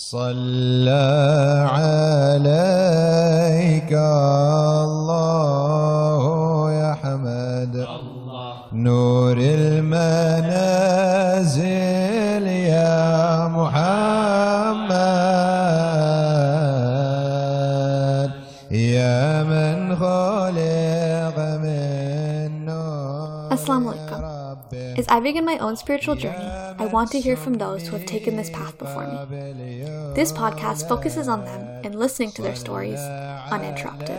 صلى عليك الله يا حمد نور المنازل يا محمد يا من خلق من نور Assalamu alaikum. As I begin my own spiritual journey, I want to hear from those who have taken this path before me. This podcast focuses on them and listening to their stories uninterrupted.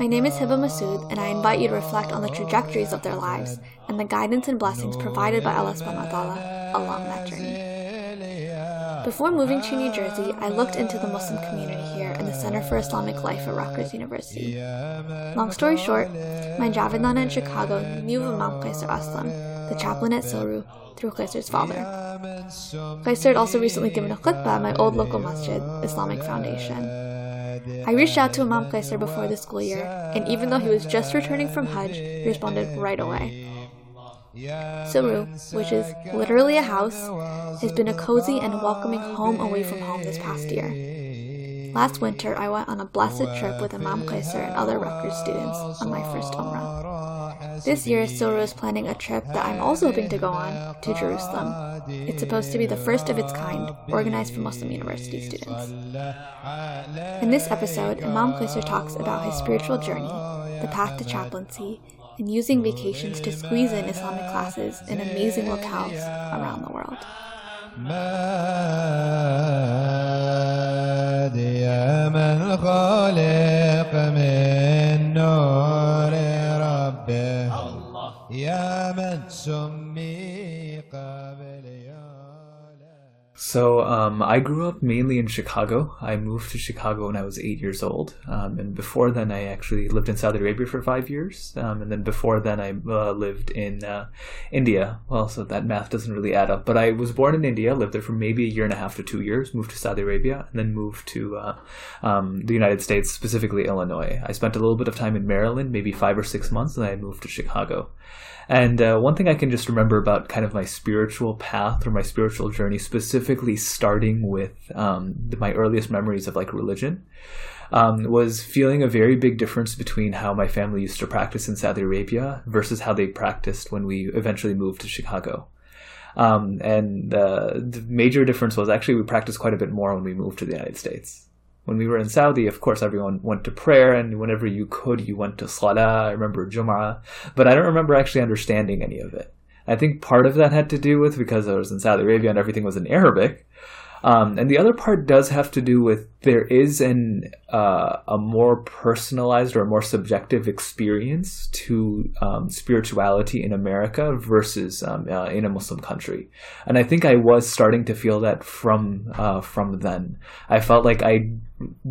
My name is Hebah Masood, and I invite you to reflect on the trajectories of their lives and the guidance and blessings provided by Allah subhanahu wa ta'ala along that journey. Before moving to New Jersey, I looked into the Muslim community here and the Center for Islamic Life at Rutgers University. Long story short, my Javed Nana in Chicago knew of Imam Kaiser Aslam, the chaplain at CILRU, through Kaiser's father. Had also recently given a khutbah at my old local masjid, Islamic Foundation. I reached out to Imam Kaiser before the school year, and even though he was just returning from Hajj, he responded right away. CILRU, which is literally a house, has been a cozy and welcoming home away from home this past year. Last winter, I went on a blessed trip with Imam Kaiser and other Rutgers students on my first Umrah. This year, CILRU is planning a trip that I'm also hoping to go on to Jerusalem. It's supposed to be the first of its kind, organized for Muslim university students. In this episode, Imam Kaiser talks about his spiritual journey, the path to chaplaincy, and using vacations to squeeze in Islamic classes in amazing locales around the world. So um, I grew up mainly in Chicago. I moved to Chicago when I was eight years old, um, and before then I actually lived in Saudi Arabia for five years, um, and then before then I uh, lived in uh, India. Well, so that math doesn't really add up. But I was born in India, lived there for maybe a year and a half to two years, moved to Saudi Arabia, and then moved to uh, um, the United States, specifically Illinois. I spent a little bit of time in Maryland, maybe five or six months, and then I moved to Chicago. And uh, one thing I can just remember about kind of my spiritual path or my spiritual journey, specifically starting with um, my earliest memories of like religion, um, was feeling a very big difference between how my family used to practice in Saudi Arabia versus how they practiced when we eventually moved to Chicago. Um, and uh, the major difference was actually we practiced quite a bit more when we moved to the United States when we were in Saudi, of course, everyone went to prayer, and whenever you could, you went to Salah. I remember Jum'ah, but I don't remember actually understanding any of it. I think part of that had to do with because I was in Saudi Arabia and everything was in Arabic. Um, and the other part does have to do with there is an uh, a more personalized or more subjective experience to um, spirituality in America versus um, uh, in a Muslim country, and I think I was starting to feel that from uh, from then. I felt like I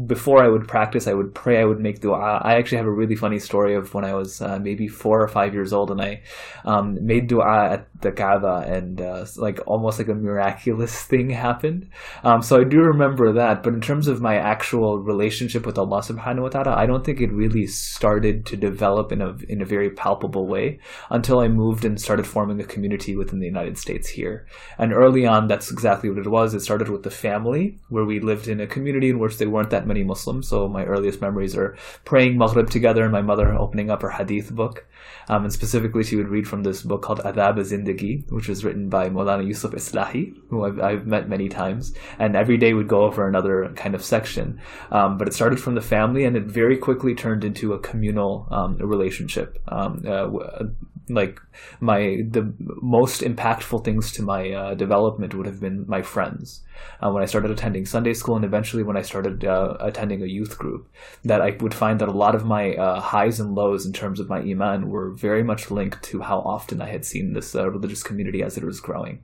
before I would practice, I would pray, I would make dua. I actually have a really funny story of when I was uh, maybe four or five years old, and I um, made dua at the Kaaba, and uh, like almost like a miraculous thing happened. Um, so I do remember that. But in terms of my actual relationship with Allah Subhanahu wa Taala, I don't think it really started to develop in a in a very palpable way until I moved and started forming a community within the United States here. And early on, that's exactly what it was. It started with the family, where we lived in a community in which they weren't that many Muslims, so my earliest memories are praying Maghrib together and my mother opening up her hadith book. Um, and specifically, she would read from this book called Adab Zindagi, which was written by Maulana Yusuf Islahi, who I've, I've, met many times. And every day we'd go over another kind of section. Um, but it started from the family and it very quickly turned into a communal um, relationship. Um, uh, like my the most impactful things to my uh, development would have been my friends uh, when I started attending Sunday school and eventually when I started uh, attending a youth group that I would find that a lot of my uh, highs and lows in terms of my iman were very much linked to how often I had seen this uh, religious community as it was growing.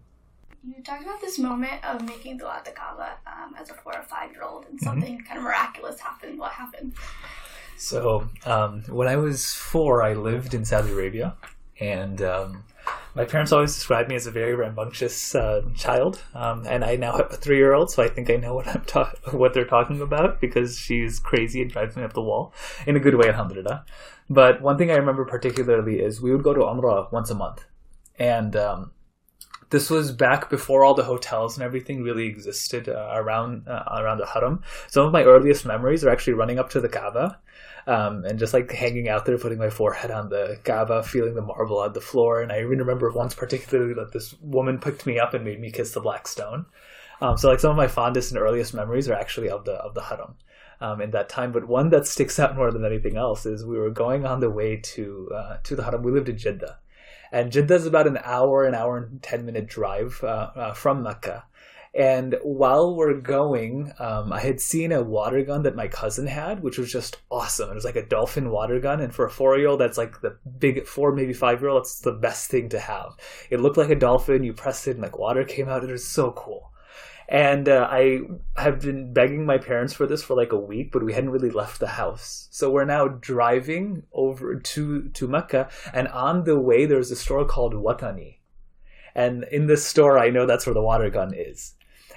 You talked about this moment of making the Kaaba um, as a four or five year old and something mm-hmm. kind of miraculous happened. What happened? So, um, when I was four, I lived in Saudi Arabia and um, my parents always described me as a very rambunctious uh, child, um, and I now have a three-year-old, so I think I know what I'm ta- what they're talking about because she's crazy and drives me up the wall in a good way, alhamdulillah. But one thing I remember particularly is we would go to Umrah once a month, and um, this was back before all the hotels and everything really existed uh, around uh, around the haram. Some of my earliest memories are actually running up to the Kaaba. Um, and just like hanging out there, putting my forehead on the Kaaba, feeling the marble on the floor. And I even remember once particularly that this woman picked me up and made me kiss the black stone. Um, so like some of my fondest and earliest memories are actually of the of the haram um, in that time. But one that sticks out more than anything else is we were going on the way to uh, to the haram. We lived in Jeddah, and Jeddah is about an hour, an hour and ten minute drive uh, uh, from Mecca. And while we're going, um, I had seen a water gun that my cousin had, which was just awesome. It was like a dolphin water gun, and for a four-year-old, that's like the big four, maybe five-year-old, that's the best thing to have. It looked like a dolphin. You pressed it, and like water came out. It was so cool. And uh, I have been begging my parents for this for like a week, but we hadn't really left the house. So we're now driving over to to Mecca, and on the way there's a store called Watani, and in this store I know that's where the water gun is.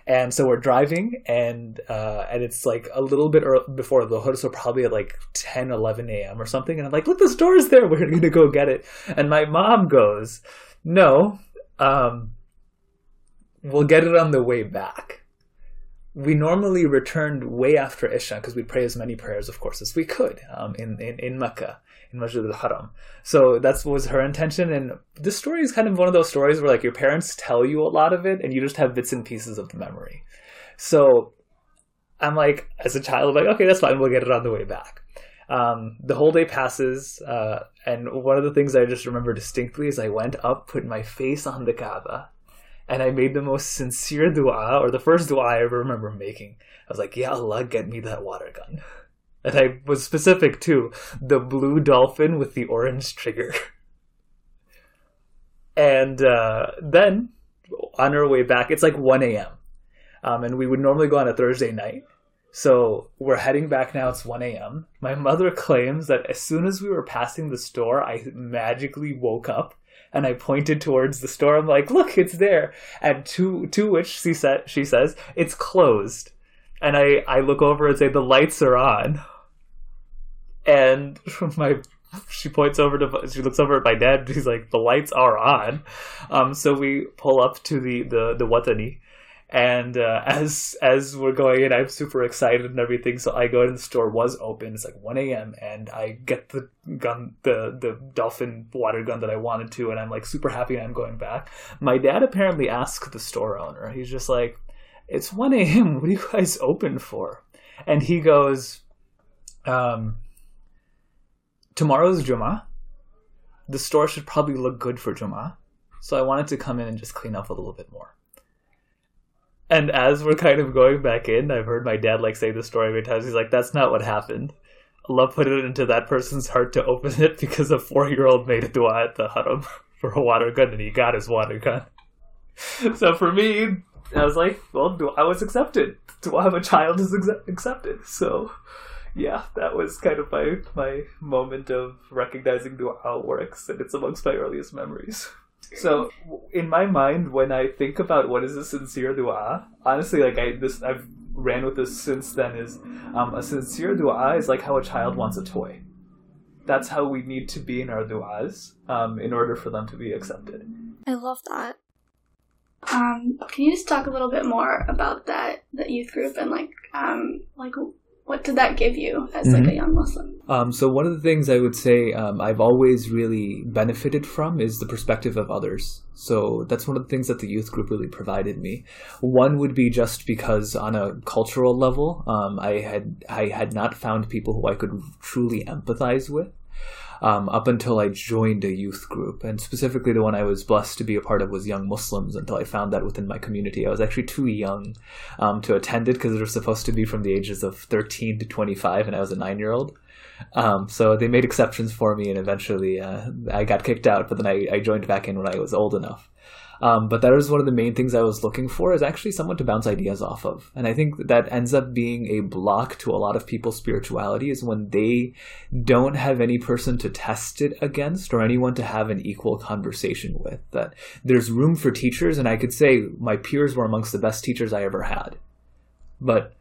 And so we're driving, and uh, and it's like a little bit early, before the Dhuhr, so probably at like 10, 11 a.m. or something. And I'm like, look, the store is there. We're gonna go get it. And my mom goes, no, um, we'll get it on the way back. We normally returned way after Isha because we'd pray as many prayers, of course, as we could um, in, in, in Mecca, in Masjid al-Haram. So that was her intention. And this story is kind of one of those stories where like your parents tell you a lot of it and you just have bits and pieces of the memory. So I'm like, as a child, like, okay, that's fine. We'll get it on the way back. Um, the whole day passes, uh, and one of the things I just remember distinctly is I went up, put my face on the Kaaba, and I made the most sincere dua, or the first dua I ever remember making. I was like, Ya Allah, get me that water gun. And I was specific too the blue dolphin with the orange trigger. And uh, then on our way back, it's like 1 a.m. Um, and we would normally go on a Thursday night. So we're heading back now. It's 1 a.m. My mother claims that as soon as we were passing the store, I magically woke up and I pointed towards the store. I'm like, look, it's there. And to to which she said she says it's closed. And I I look over and say the lights are on. And my she points over to she looks over at my dad. He's like, the lights are on. Um, so we pull up to the the the watani and uh, as as we're going in, I'm super excited and everything. So I go in the store was open. It's like 1 a.m. and I get the gun, the the dolphin water gun that I wanted to, and I'm like super happy. I'm going back. My dad apparently asked the store owner. He's just like, "It's 1 a.m. What are you guys open for?" And he goes, um, "Tomorrow's Juma. The store should probably look good for Juma." So I wanted to come in and just clean up a little bit more. And as we're kind of going back in, I've heard my dad like say the story many times. He's like, "That's not what happened. Allah put it into that person's heart to open it because a four-year-old made a dua at the haram for a water gun, and he got his water gun." so for me, I was like, "Well, dua was accepted. Dua of a child is accepted." So, yeah, that was kind of my my moment of recognizing dua works, and it's amongst my earliest memories. So in my mind, when I think about what is a sincere dua, honestly, like I this I've ran with this since then is um, a sincere dua is like how a child wants a toy. That's how we need to be in our duas um, in order for them to be accepted. I love that. Um, can you just talk a little bit more about that that youth group and like um, like what did that give you as like Mhm. a young Muslim? Um, so one of the things I would say um, I've always really benefited from is the perspective of others. So that's one of the things that the youth group really provided me. One would be just because on a cultural level, um, I had I had not found people who I could truly empathize with. Um, up until I joined a youth group, and specifically the one I was blessed to be a part of was Young Muslims. Until I found that within my community, I was actually too young um, to attend it because it was supposed to be from the ages of 13 to 25, and I was a nine year old. Um, so they made exceptions for me, and eventually uh, I got kicked out. But then I, I joined back in when I was old enough. Um, but that was one of the main things I was looking for is actually someone to bounce ideas off of, and I think that ends up being a block to a lot of people's spirituality is when they don't have any person to test it against or anyone to have an equal conversation with. That there's room for teachers, and I could say my peers were amongst the best teachers I ever had, but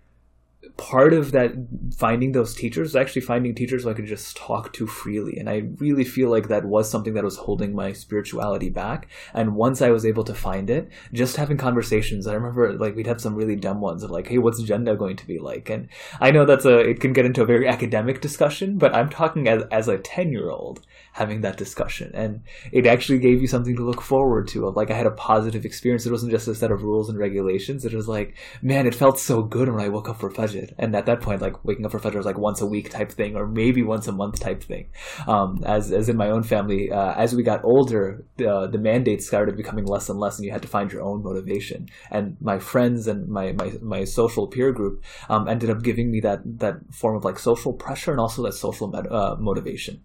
part of that finding those teachers was actually finding teachers I could just talk to freely. And I really feel like that was something that was holding my spirituality back. And once I was able to find it, just having conversations, I remember like we'd have some really dumb ones of like, hey, what's Jannah going to be like? And I know that's a, it can get into a very academic discussion, but I'm talking as, as a 10 year old having that discussion. And it actually gave you something to look forward to. Like I had a positive experience. It wasn't just a set of rules and regulations. It was like, man, it felt so good when I woke up for Fajr. And at that point, like waking up for Fajr was like once a week type thing, or maybe once a month type thing. Um, as, as in my own family, uh, as we got older, the, the mandates started becoming less and less and you had to find your own motivation. And my friends and my, my, my social peer group, um, ended up giving me that, that form of like social pressure and also that social uh, motivation.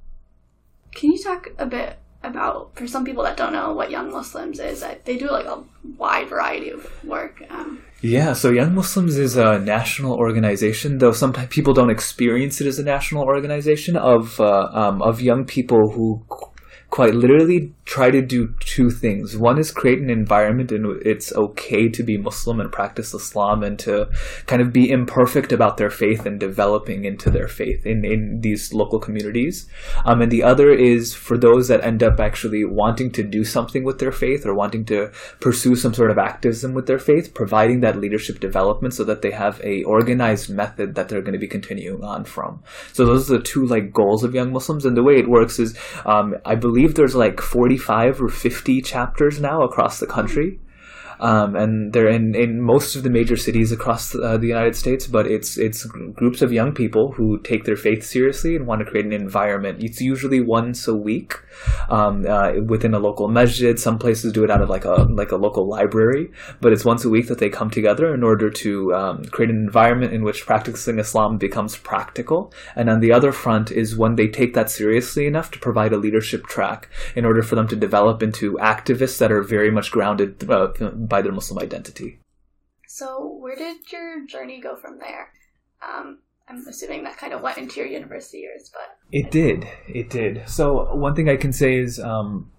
Can you talk a bit about, for some people that don't know what Young Muslims is, they do like a wide variety of work. Um, yeah, so Young Muslims is a national organization, though sometimes people don't experience it as a national organization of uh, um, of young people who quite literally try to do two things. One is create an environment in which it's okay to be Muslim and practice Islam and to kind of be imperfect about their faith and developing into their faith in, in these local communities. Um, and the other is for those that end up actually wanting to do something with their faith or wanting to pursue some sort of activism with their faith, providing that leadership development so that they have a organized method that they're going to be continuing on from. So those are the two like goals of Young Muslims. And the way it works is, um, I believe there's like 45 or 50 chapters now across the country um, and they're in, in most of the major cities across uh, the United States. But it's it's groups of young people who take their faith seriously and want to create an environment. It's usually once a week um, uh, within a local masjid. Some places do it out of like a like a local library, but it's once a week that they come together in order to um, create an environment in which practicing Islam becomes practical. And on the other front is when they take that seriously enough to provide a leadership track in order for them to develop into activists that are very much grounded uh, by their Muslim identity. So, where did your journey go from there? Um, I'm assuming that kind of went into your university years, but it did. It did. So, one thing I can say is um,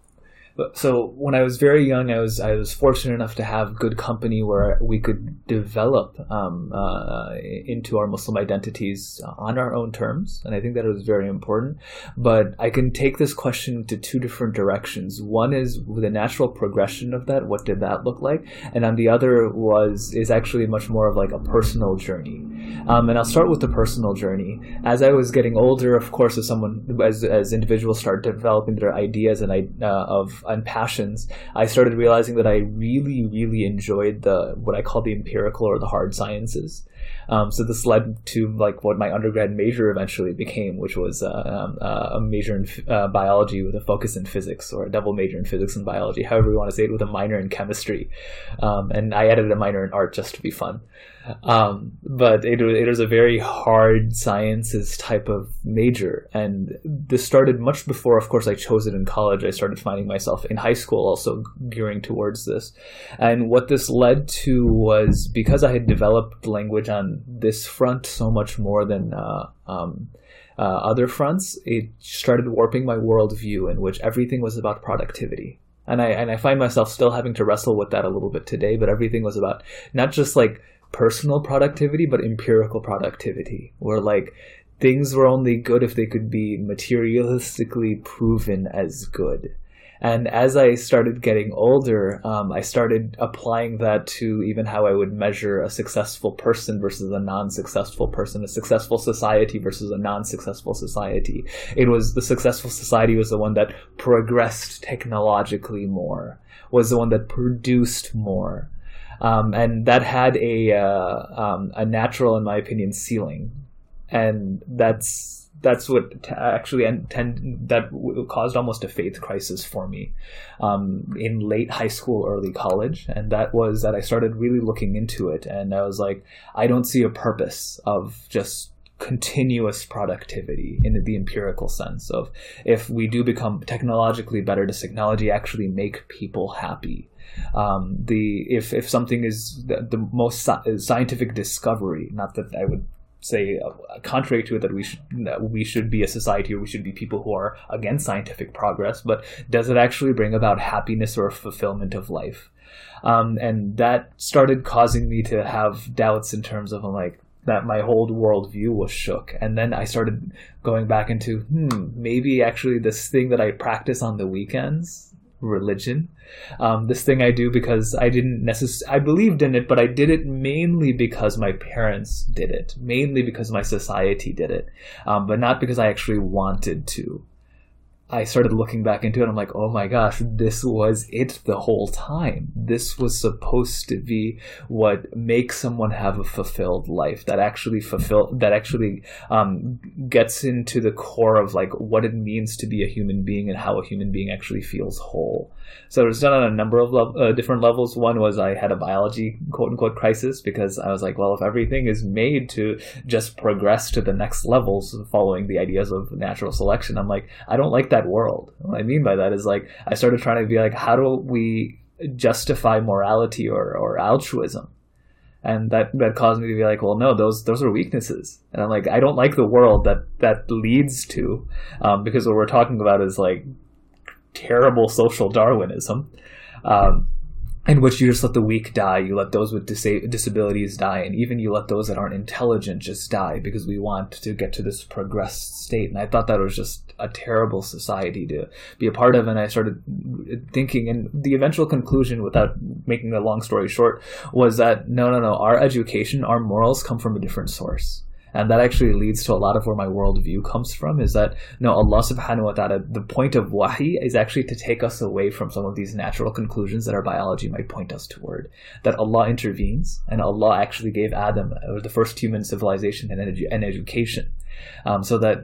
so when I was very young, I was I was fortunate enough to have good company where we could develop um, uh, into our Muslim identities on our own terms, and I think that was very important. But I can take this question to two different directions. One is the natural progression of that. What did that look like? And on the other was is actually much more of like a personal journey. Um, and I'll start with the personal journey. As I was getting older, of course, as someone as as individuals start developing their ideas and uh, of and passions, I started realizing that I really, really enjoyed the what I call the empirical or the hard sciences. Um, so this led to like what my undergrad major eventually became, which was uh, um, uh, a major in uh, biology with a focus in physics, or a double major in physics and biology, however you want to say it, with a minor in chemistry. Um, and I added a minor in art just to be fun. Um, but it, it was a very hard sciences type of major. And this started much before, of course, I chose it in college. I started finding myself in high school also gearing towards this. And what this led to was because I had developed language on this front so much more than uh, um, uh, other fronts, it started warping my worldview in which everything was about productivity and I and I find myself still having to wrestle with that a little bit today. But everything was about not just like personal productivity, but empirical productivity, where like things were only good if they could be materialistically proven as good. And as I started getting older, um, I started applying that to even how I would measure a successful person versus a non-successful person, a successful society versus a non-successful society. It was the successful society was the one that progressed technologically more, was the one that produced more, um, and that had a uh, um, a natural, in my opinion, ceiling, and that's that's what t- actually tend that caused almost a faith crisis for me um, in late high school, early college, and that was that I started really looking into it, and I was like, I don't see a purpose of just continuous productivity in the empirical sense of if we do become technologically better does technology actually make people happy um, the if if something is the, the most scientific discovery, not that I would say uh, contrary to it that we should that we should be a society or we should be people who are against scientific progress, but does it actually bring about happiness or fulfillment of life? Um, and that started causing me to have doubts in terms of like that my whole worldview was shook. And then I started going back into, hmm, maybe actually this thing that I practice on the weekends, religion, um, this thing I do because I didn't necessarily, I believed in it, but I did it mainly because my parents did it, mainly because my society did it, um, but not because I actually wanted to. I started looking back into it. I'm like, oh my gosh, this was it the whole time. This was supposed to be what makes someone have a fulfilled life that actually fulfill that actually um, gets into the core of like what it means to be a human being and how a human being actually feels whole. So it was done on a number of le- uh, different levels. One was I had a biology quote unquote crisis because I was like, well, if everything is made to just progress to the next levels following the ideas of natural selection, I'm like, I don't like that world. What I mean by that is like, I started trying to be like, how do we justify morality or, or altruism? and that that caused me to be like, well, no, those those are weaknesses, and I'm like, I don't like the world that that leads to, um, because what we're talking about is like terrible social Darwinism, um, in which you just let the weak die, you let those with dis- disabilities die, and even you let those that aren't intelligent just die because we want to get to this progressed state. And I thought that was just a terrible society to be a part of. And I started thinking, and the eventual conclusion, without making a long story short, was that no, no, no, our education, our morals come from a different source and that actually leads to a lot of where my worldview comes from is that no Allah subhanahu wa ta'ala the point of wahi is actually to take us away from some of these natural conclusions that our biology might point us toward. That Allah intervenes and Allah actually gave Adam or the first human civilization and, edu- and education um, so that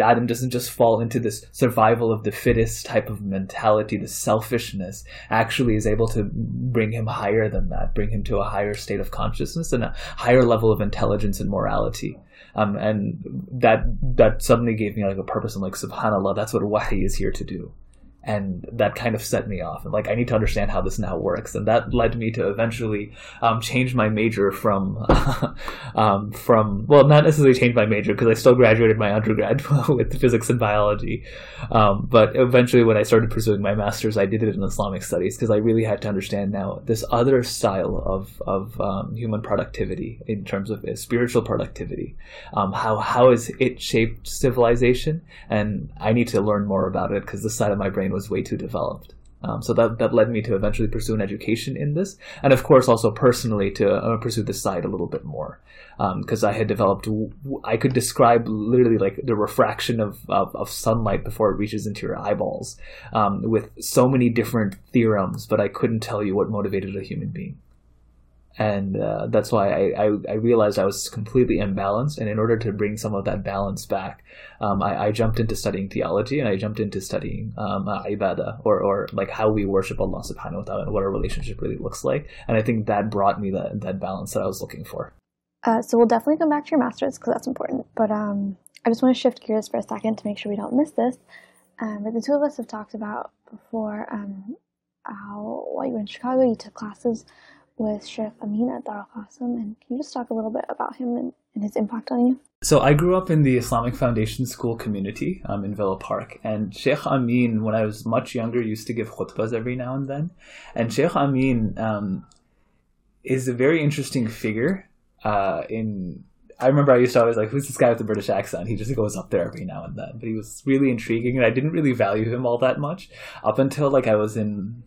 Adam doesn't just fall into this survival of the fittest type of mentality, the selfishness, actually is able to bring him higher than that, bring him to a higher state of consciousness and a higher level of intelligence and morality. Um, and that that suddenly gave me like a purpose. I'm like, Subhanallah, that's what Wahi is here to do and that kind of set me off. And like i need to understand how this now works. And that led me to eventually um, change my major from um, from well not necessarily change my major because i still graduated my undergrad with physics and biology. Um, but eventually when i started pursuing my master's i did it in islamic studies because i really had to understand now this other style of, of um, human productivity in terms of uh, spiritual productivity. Um, how how is it shaped civilization? And i need to learn more about it because this side of my brain was way too developed. Um, so that that led me to eventually pursue an education in this, and of course also personally to uh, pursue this side a little bit more, because um, I had developed. I could describe literally like the refraction of, of, of sunlight before it reaches into your eyeballs, um, with so many different theorems, but I couldn't tell you what motivated a human being and uh, that's why I, I, I, realized I was completely imbalanced. And in order to bring some of that balance back, um, I, I, jumped into studying theology and I jumped into studying um, uh, ibadah or, or like how we worship Allah subhanahu wa ta'ala and what our relationship really looks like. And I think that brought me that, that balance that I was looking for. Uh, so we'll definitely come back to your master's because that's important. But um, I just want to shift gears for a second to make sure we don't miss this. Um, but the two of us have talked about before um, how while you were in Chicago, you took classes with Sheikh Amin at Dar al Qasim. And can you just talk a little bit about him and, and, his impact on you? So I grew up in the Islamic Foundation School community um, in Villa Park, and Sheikh Amin, when I was much younger, used to give khutbas every now and then. And Sheikh Amin um, is a very interesting figure. Uh, in I remember I used to always like, who's this guy with the British accent? He just goes up there every now and then, but he was really intriguing, and I didn't really value him all that much up until like I was in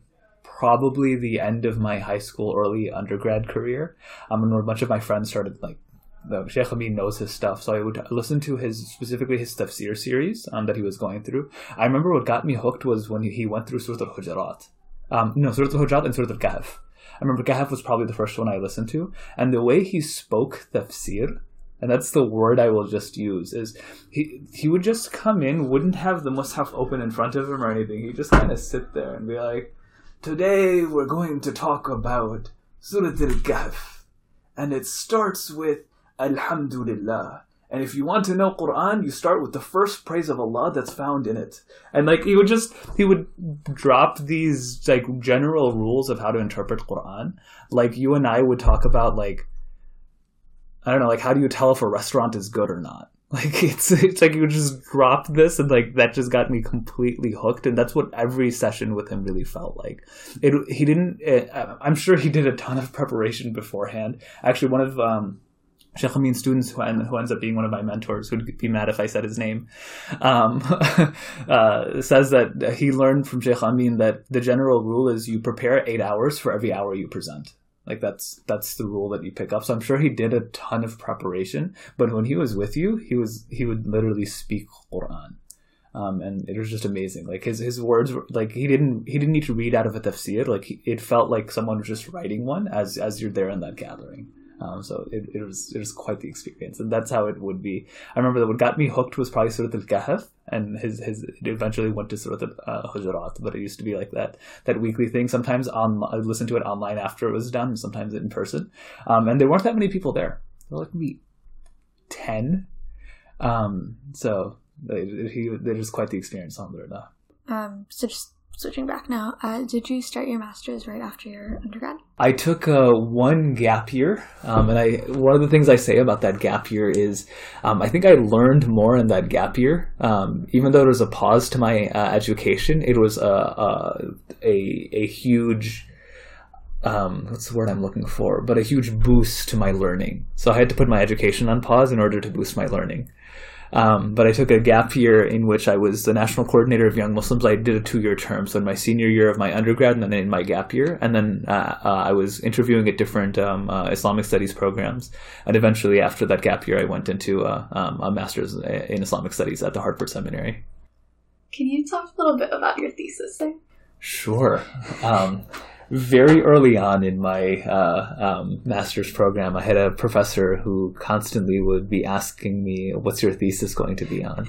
probably the end of my high school, early undergrad career. Um, and a bunch of my friends started like Sheikh Amin knows his stuff, so I would listen to his specifically his tafsir series um, that he was going through. I remember what got me hooked was when he went through Surah Al Hujurat. Um, no, Surah Al Hujurat and Surah Al Kahf. I remember Kahf was probably the first one I listened to, and the way he spoke tafsir, and that's the word I will just use, is he he would just come in, wouldn't have the mushaf open in front of him or anything. He'd just kind of sit there and be like, Today we're going to talk about Surah Al-Kahf. And it starts with Alhamdulillah. And if you want to know Quran, you start with the first praise of Allah that's found in it. And like he would just he would drop these like general rules of how to interpret Quran. Like you and I would talk about like I don't know, like how do you tell if a restaurant is good or not? Like it's it's like you just dropped this and like that just got me completely hooked and that's what every session with him really felt like. It he didn't it, I'm sure he did a ton of preparation beforehand. Actually one of um Sheikh students who, who ends up being one of my mentors, who'd be mad if I said his name, um, uh, says that he learned from Sheikh Amin that the general rule is you prepare eight hours for every hour you present. Like that's that's the rule that you pick up. So I'm sure he did a ton of preparation, but when he was with you, he was he would literally speak Quran. Um, and it was just amazing. Like his his words, were, like he didn't he didn't need to read out of a tafsir. Like he, it felt like someone was just writing one as as you're there in that gathering. Um, so it, it was it was quite the experience, and that's how it would be. I remember that what got me hooked was probably Surat al Kahf, and his his eventually went to Surat al uh, Hujurat, but it used to be like that that weekly thing. Sometimes on I listen to it online after it was done, sometimes in person, um, and there weren't that many people there. There were like maybe ten. Um, so it was quite the experience, alhamdulillah. Um, so just switching back now, uh, did you start your master's right after your undergrad? I took uh, one gap year, um, and I one of the things I say about that gap year is um, I think I learned more in that gap year. Um, even though it was a pause to my uh, education, it was a a, a, huge um, what's the word I'm looking for? But a huge boost to my learning. So I had to put my education on pause in order to boost my learning. Um, but I took a gap year in which I was the national coordinator of Young Muslims. I did a two year term, so in my senior year of my undergrad and then in my gap year. And then uh, uh, I was interviewing at different um, uh, Islamic studies programs. And eventually, after that gap year, I went into uh, um, a master's in Islamic studies at the Hartford Seminary. Can you talk a little bit about your thesis there? Sure. Very early on in my uh, um, master's program, I had a professor who constantly would be asking me, "What's your thesis going to be on?"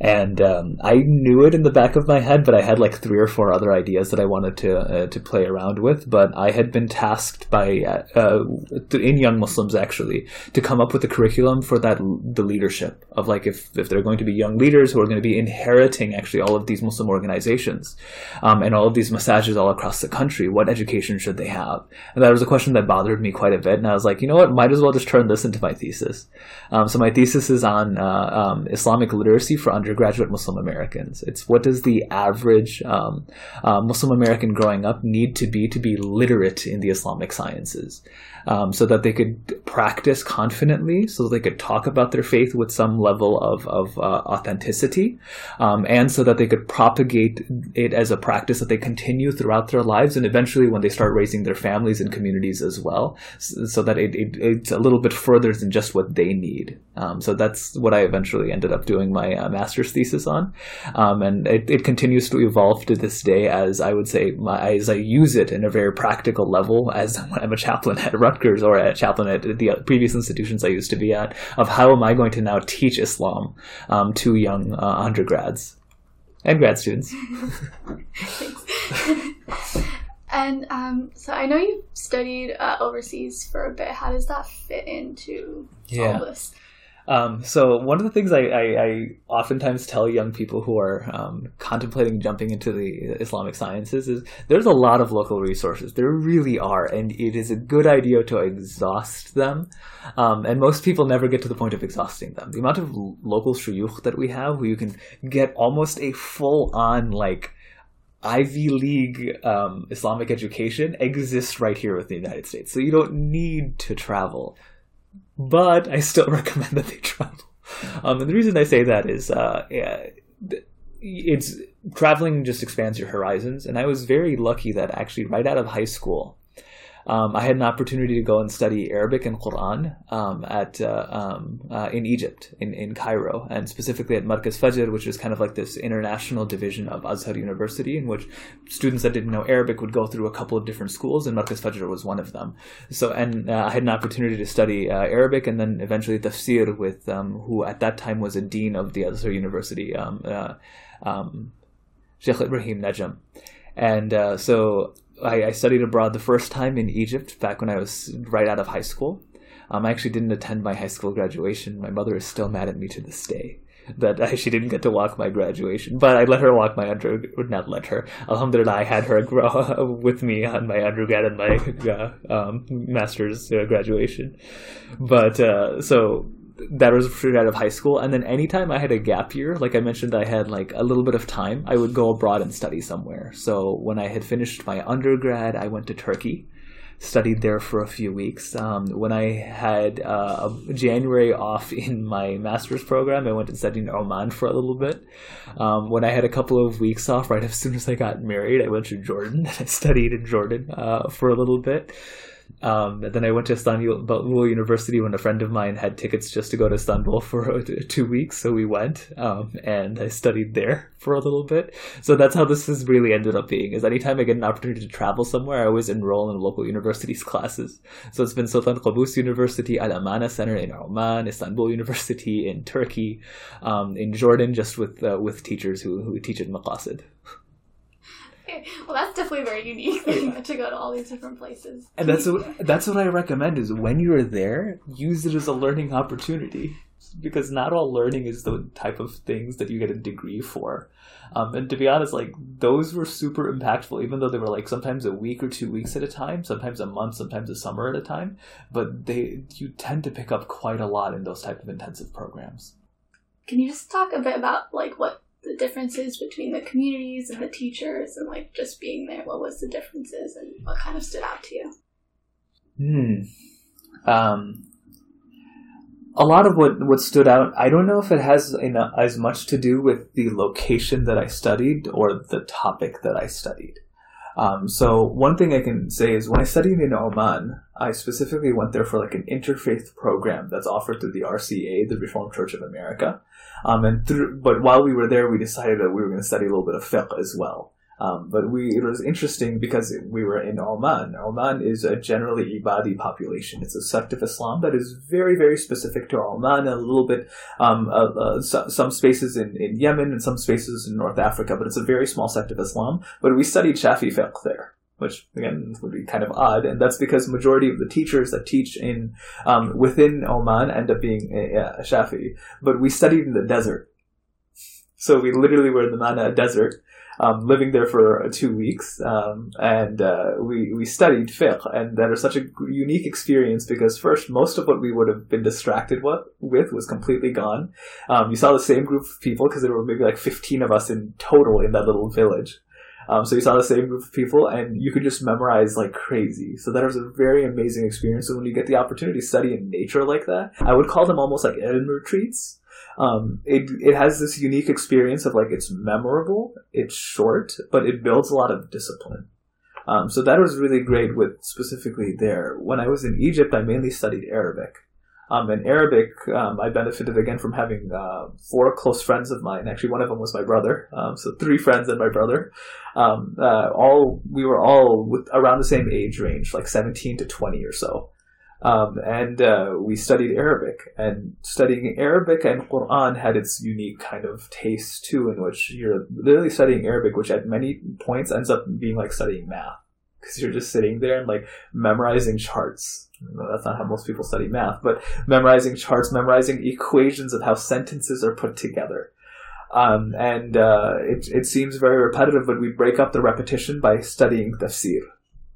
And um, I knew it in the back of my head, but I had like three or four other ideas that I wanted to uh, to play around with. But I had been tasked by uh, uh in Young Muslims actually to come up with a curriculum for that the leadership of like if if they're going to be young leaders who are going to be inheriting actually all of these Muslim organizations um, and all of these masajids all across the country, what education should they have? And that was a question that bothered me quite a bit. And I was like, you know what, might as well just turn this into my thesis. Um, so my thesis is on uh, um, Islamic literacy for undergraduate Muslim Americans. It's what does the average um, uh, Muslim American growing up need to be to be literate in the Islamic sciences? Um, so that they could practice confidently, so they could talk about their faith with some level of, of uh, authenticity, um, and so that they could propagate it as a practice that they continue throughout their lives and eventually when they start raising their families and communities as well, so that it, it, it's a little bit further than just what they need. Um, so that's what I eventually ended up doing my uh, master's thesis on. Um, and it, it, continues to evolve to this day as I would say, my, as I use it in a very practical level as I'm a chaplain at Rutgers Rutgers or at Chaplain at the previous institutions I used to be at of how am I going to now teach Islam um, to young uh, undergrads and grad students. and um, so I know you've studied uh, overseas for a bit. How does that fit into yeah. all this? Um, so one of the things I, I, I, oftentimes tell young people who are um, contemplating jumping into the Islamic sciences is there's a lot of local resources. There really are, and it is a good idea to exhaust them. Um, and most people never get to the point of exhausting them. The amount of local shuyukh that we have, where you can get almost a full-on like Ivy League um, Islamic education, exists right here within the United States. So you don't need to travel but I still recommend that they travel. Um, and the reason I say that is, uh, yeah, it's traveling just expands your horizons. And I was very lucky that actually right out of high school, um, I had an opportunity to go and study Arabic and Quran um, at uh, um, uh, in Egypt, in, in Cairo, and specifically at Markaz Fajr, which is kind of like this international division of Azhar University, in which students that didn't know Arabic would go through a couple of different schools, and Markaz Fajr was one of them. So, and uh, I had an opportunity to study uh, Arabic and then eventually tafsir with um, who at that time was a dean of the Azhar University, um, uh, um, Sheikh Ibrahim Najam. And uh, so I, I, studied abroad the first time in Egypt back when I was right out of high school. Um, I actually didn't attend my high school graduation. My mother is still mad at me to this day that I, she didn't get to walk my graduation, but I let her walk my under. would Not let her. Alhamdulillah, I had her grow with me on my undergrad and my uh, um, master's uh, graduation. But uh, so that was straight out of high school. And then anytime I had a gap year, like I mentioned, I had like a little bit of time, I would go abroad and study somewhere. So when I had finished my undergrad, I went to Turkey studied there for a few weeks. Um, when I had uh, January off in my master's program, I went and studied in Oman for a little bit. Um, when I had a couple of weeks off, right as soon as I got married, I went to Jordan and I studied in Jordan uh, for a little bit. Um, and then I went to Istanbul University when a friend of mine had tickets just to go to Istanbul for two weeks. So we went, um, and I studied there for a little bit. So that's how this has really ended up being. Is anytime I get an opportunity to travel somewhere, I always enroll in local university's classes. So it's been Sultan Qaboos University, Al Amana Center in Oman, Istanbul University in Turkey, um, in Jordan, just with uh, with teachers who who teach at Maqasid. well, that's definitely very unique to go to all these different places. And that's what that's what I recommend is when you're there, use it as a learning opportunity because not all learning is the type of things that you get a degree for. Um, and to be honest, like those were super impactful, even though they were like sometimes a week or two weeks at a time, sometimes a month, sometimes a summer at a time. But they you tend to pick up quite a lot in those type of intensive programs. Can you just talk a bit about like what the differences between the communities and the teachers and like just being there what was the differences and what kind of stood out to you? Hmm. Um a lot of what what stood out i don't know if it has as much to do with the location that i studied or the topic that i studied. Um, so one thing I can say is when I studied in Oman, I specifically went there for like an interfaith program that's offered through the RCA, the Reformed Church of America. Um, and through, but while we were there, we decided that we were going to study a little bit of fiqh as well. Um, but we it was interesting because we were in Oman. Oman is a generally Ibadi population. It's a sect of Islam that is very very specific to Oman. A little bit um, uh, uh, some spaces in, in Yemen and some spaces in North Africa, but it's a very small sect of Islam. But we studied Shafi fiqh there which again would be kind of odd, and that's because majority of the teachers that teach in um, within Oman end up being a, a Shafi. But we studied in the desert, so we literally were in the Mana desert, um, living there for two weeks, um, and uh, we we studied fiqh, and that was such a unique experience because first, most of what we would have been distracted with, with was completely gone. Um, you saw the same group of people because there were maybe like fifteen of us in total in that little village. Um, so you saw the same group of people, and you could just memorize like crazy. So that was a very amazing experience. So when you get the opportunity to study in nature like that, I would call them almost like ilm retreats um, it it has this unique experience of like it's memorable, it's short, but it builds a lot of discipline. Um, so that was really great with specifically there. When I was in Egypt, I mainly studied Arabic. Um, in Arabic, um, I benefited again from having uh, four close friends of mine. Actually, one of them was my brother. Um, so three friends and my brother. Um, uh, all we were all with, around the same age range, like seventeen to twenty or so. Um, and uh, we studied Arabic. And studying Arabic and Quran had its unique kind of taste too, in which you're literally studying Arabic, which at many points ends up being like studying math because you're just sitting there and like memorizing charts. That's not how most people study math, but memorizing charts, memorizing equations of how sentences are put together. Um, and uh, it, it seems very repetitive, but we break up the repetition by studying tafsir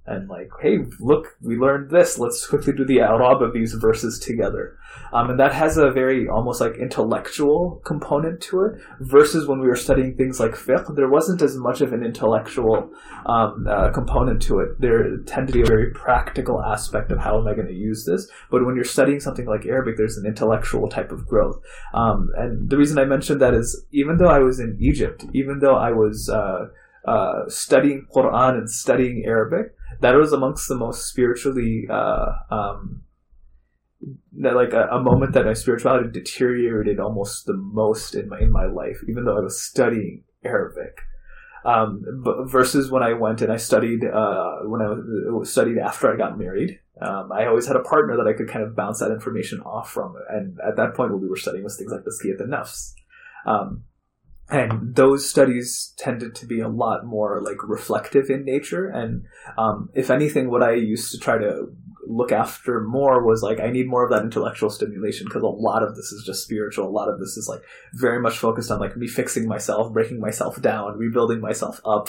and like, hey, look, we learned this. Let's quickly do the i'rab of these verses together. Um, and that has a very almost like intellectual component to it. Versus when we were studying things like fiqh, there wasn't as much of an intellectual um, uh, component to it. There tended to be a very practical aspect of how am I going to use this. But when you're studying something like Arabic, there's an intellectual type of growth. Um, and the reason I mentioned that is even though I was in Egypt, even though I was uh, uh, studying Quran and studying Arabic, that was amongst the most spiritually uh, um, that like a, a, moment that my spirituality deteriorated almost the most in my in my life, even though I was studying Arabic. Um, but versus when I went and I studied uh, when I was studied after I got married, um, I always had a partner that I could kind of bounce that information off from. And at that point, what we were studying was things like the Tazkiyat an-Nafs. Um, and those studies tended to be a lot more like reflective in nature. And um, if anything what i used to try to look after more was like i need more of that intellectual stimulation because a lot of this is just spiritual. A lot of this is like very much focused on like me fixing myself breaking myself down rebuilding myself up.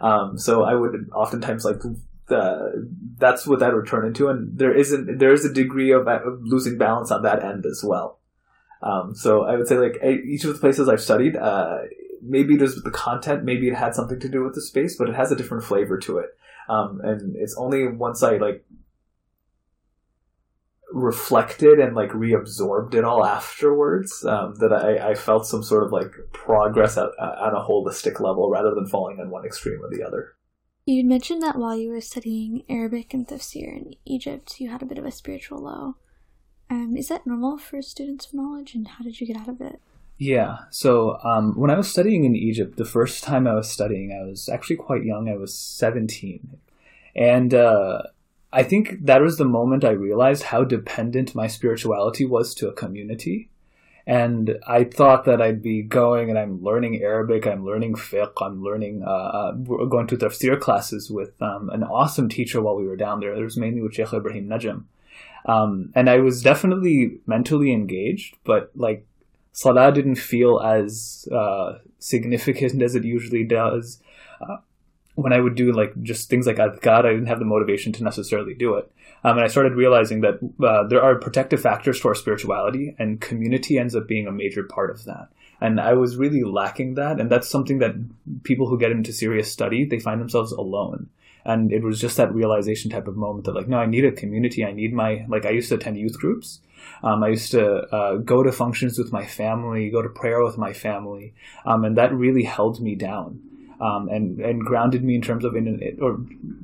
Um, so i would oftentimes like that's what that would turn into. And there isn't there is a degree of, of losing balance on that end as well um, so I would say like each of the places I've studied, uh, maybe it with the content, maybe it had something to do with the space, but it has a different flavor to it. Um, and it's only once I like reflected and like reabsorbed it all afterwards um, that I, I felt some sort of like progress at, at a holistic level rather than falling on one extreme or the other. You mentioned that while you were studying Arabic and tafsir in Egypt, you had a bit of a spiritual low. Um, is that normal for students of knowledge, and how did you get out of it? Yeah. So um, when I was studying in Egypt, the first time I was studying, I was actually quite young. I was 17. And uh, I think that was the moment I realized how dependent my spirituality was to a community. And I thought that I'd be going and I'm learning Arabic, I'm learning fiqh, I'm learning, uh, uh, going to tafsir classes with um, an awesome teacher while we were down there. It was mainly with Sheikh Ibrahim Najm. Um, and I was definitely mentally engaged, but like Salah didn't feel as uh, significant as it usually does. Uh, when I would do like just things like adhkar, I didn't have the motivation to necessarily do it. Um, and I started realizing that uh, there are protective factors to our spirituality, and community ends up being a major part of that. And I was really lacking that, and that's something that people who get into serious study they find themselves alone. And it was just that realization type of moment that like, no, I need a community. I need my like. I used to attend youth groups. Um, I used to uh, go to functions with my family, go to prayer with my family, um, and that really held me down um, and and grounded me in terms of in or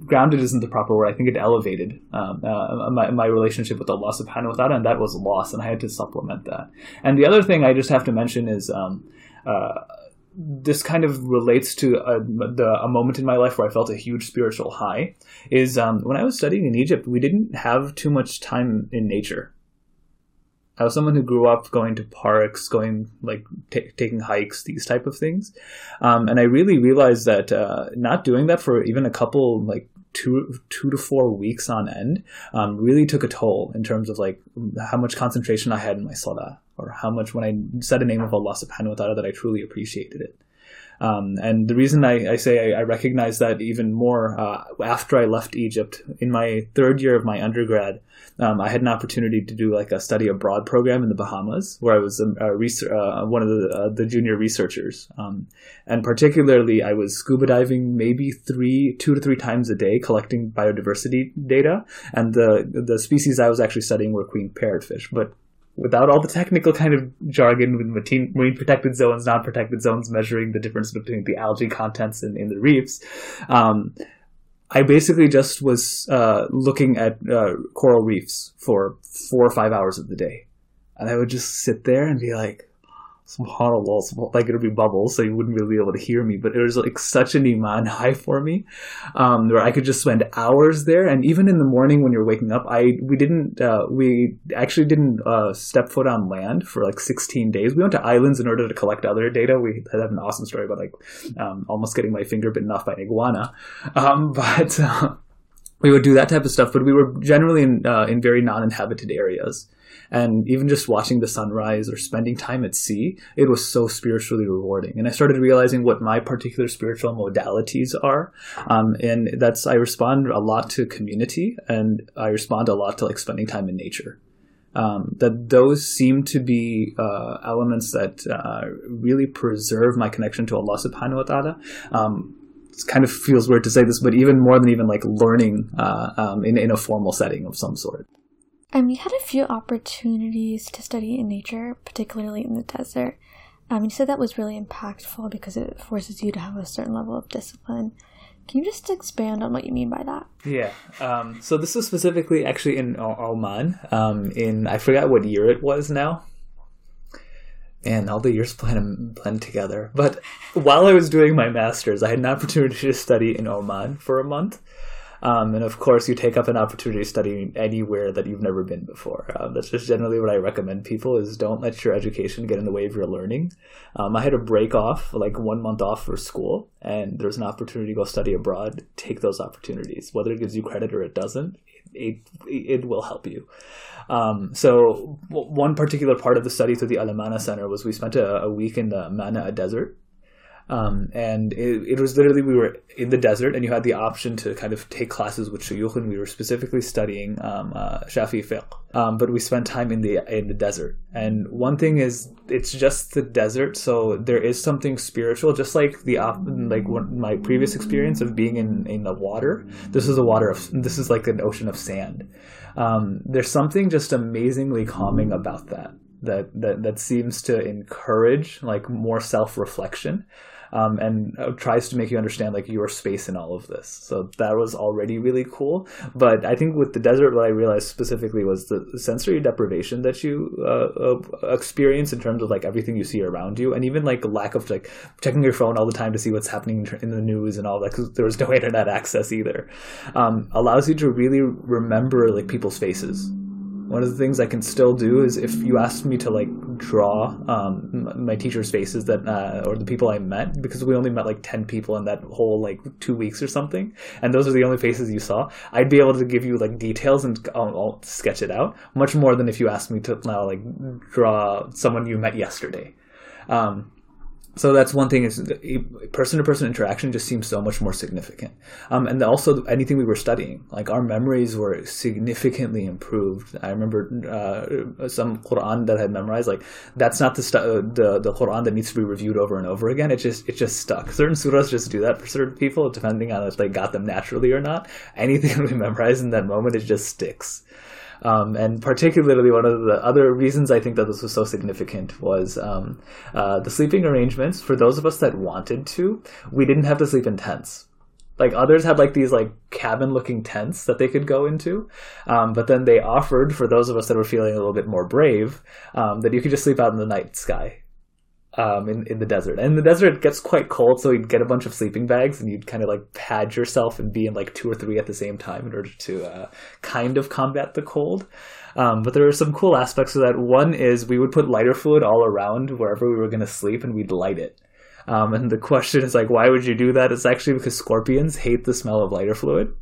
grounded isn't the proper word. I think it elevated um, uh, my my relationship with Allah Subhanahu wa Taala, and that was lost, and I had to supplement that. And the other thing I just have to mention is. Um, uh, this kind of relates to a, the, a moment in my life where I felt a huge spiritual high. Is um, when I was studying in Egypt, we didn't have too much time in nature. I was someone who grew up going to parks, going like t- taking hikes, these type of things, um, and I really realized that uh, not doing that for even a couple like two two to four weeks on end um, really took a toll in terms of like how much concentration I had in my salah, or how much when I said the name of Allah Subhanahu wa Taala that I truly appreciated it. Um, and the reason I, I say I, I, recognize that even more uh, after I left Egypt in my third year of my undergrad, um, I had an opportunity to do like a study abroad program in the Bahamas, where I was a, a research, uh, one of the, uh, the junior researchers, um, and particularly I was scuba diving maybe three, two to three times a day, collecting biodiversity data, and the the species I was actually studying were queen parrotfish, but without all the technical kind of jargon with marine, protected zones, non-protected zones, measuring the difference between the algae contents in, in the reefs. Um, I basically just was uh, looking at uh, coral reefs for four or five hours of the day, and I would just sit there and be like, subhanallah, like it would be bubbles, so you wouldn't really be able to hear me. But it was like such an iman high for me, um, where I could just spend hours there. And even in the morning when you're waking up, I we didn't uh, we actually didn't uh, step foot on land for like 16 days. We went to islands in order to collect other data. We have an awesome story about like um, almost getting my finger bitten off by an iguana, um, but. Uh, we would do that type of stuff, but we were generally in uh, in very non-inhabited areas. And even just watching the sunrise or spending time at sea, it was so spiritually rewarding. And I started realizing what my particular spiritual modalities are. Um, and that's, I respond a lot to community and I respond a lot to like spending time in nature. Um, that those seem to be uh, elements that uh, really preserve my connection to Allah subhanahu wa ta'ala. Um, it kind of feels weird to say this, but even more than even like learning uh, um, in, in a formal setting of some sort. And we had a few opportunities to study in nature, particularly in the desert. Um, you said that was really impactful because it forces you to have a certain level of discipline. Can you just expand on what you mean by that? Yeah. Um, so this was specifically actually in Oman. Um, in I forgot what year it was now. And all the years blend blend together. But while I was doing my masters, I had an opportunity to study in Oman for a month. Um, and of course, you take up an opportunity studying anywhere that you've never been before. Uh, that's just generally what I recommend people is don't let your education get in the way of your learning. Um, I had a break off, like one month off for school, and there's an opportunity to go study abroad. Take those opportunities. Whether it gives you credit or it doesn't, it, it, will help you. Um, so one particular part of the study through the Al Amana Center was we spent a, a week in the Mana Desert um, and it, it, was literally we were in the desert, and you had the option to kind of take classes with shuyukh, and we were specifically studying um, uh, Shafi fiqh. Um, but we spent time in the in the desert, And one thing is, it's just the desert, so there is something spiritual, just like the op- like my previous experience of being in in the water. This is a water of this is like an ocean of sand. Um, there's something just amazingly calming about that. That that that seems to encourage like more self reflection um, and uh, tries to make you understand like your space in all of this. So that was already really cool. But I think with the desert, what I realized specifically was the sensory deprivation that you uh, uh, experience in terms of like everything you see around you, and even like lack of like checking your phone all the time to see what's happening in the news and all that because there was no internet access either. Um, allows you to really remember like people's faces one of the things I can still do is if you asked me to like draw um, my teachers' faces that uh, or the people I met because we only met like ten people in that whole like two weeks or something, and those are the only faces you saw. I'd be able to give you like details and I'll, I'll sketch it out much more than if you asked me to now like draw someone you met yesterday. Um, so that's one thing is person to person interaction just seems so much more significant. Um, and also anything we were studying like our memories were significantly improved. I remember uh, some quran that i had memorized like that's not the, stu- the the quran that needs to be reviewed over and over again. It just it just stuck. Certain surahs just do that for certain people depending on if they got them naturally or not. Anything we memorize in that moment it just sticks um, and particularly, one of the other reasons I think that this was so significant was um, uh, the sleeping arrangements. For those of us that wanted to, we didn't have to sleep in tents. Like others had like these like cabin looking tents that they could go into, um, but then they offered for those of us that were feeling a little bit more brave um, that you could just sleep out in the night sky um, in, in the desert. And the desert it gets quite cold, so you'd get a bunch of sleeping bags and you'd kind of like pad yourself and be in like two or three at the same time in order to uh, kind of combat the cold. Um, but there are some cool aspects of that. One is we would put lighter fluid all around wherever we were going to sleep and we'd light it. Um, and the question is like, why would you do that? It's actually because scorpions hate the smell of lighter fluid.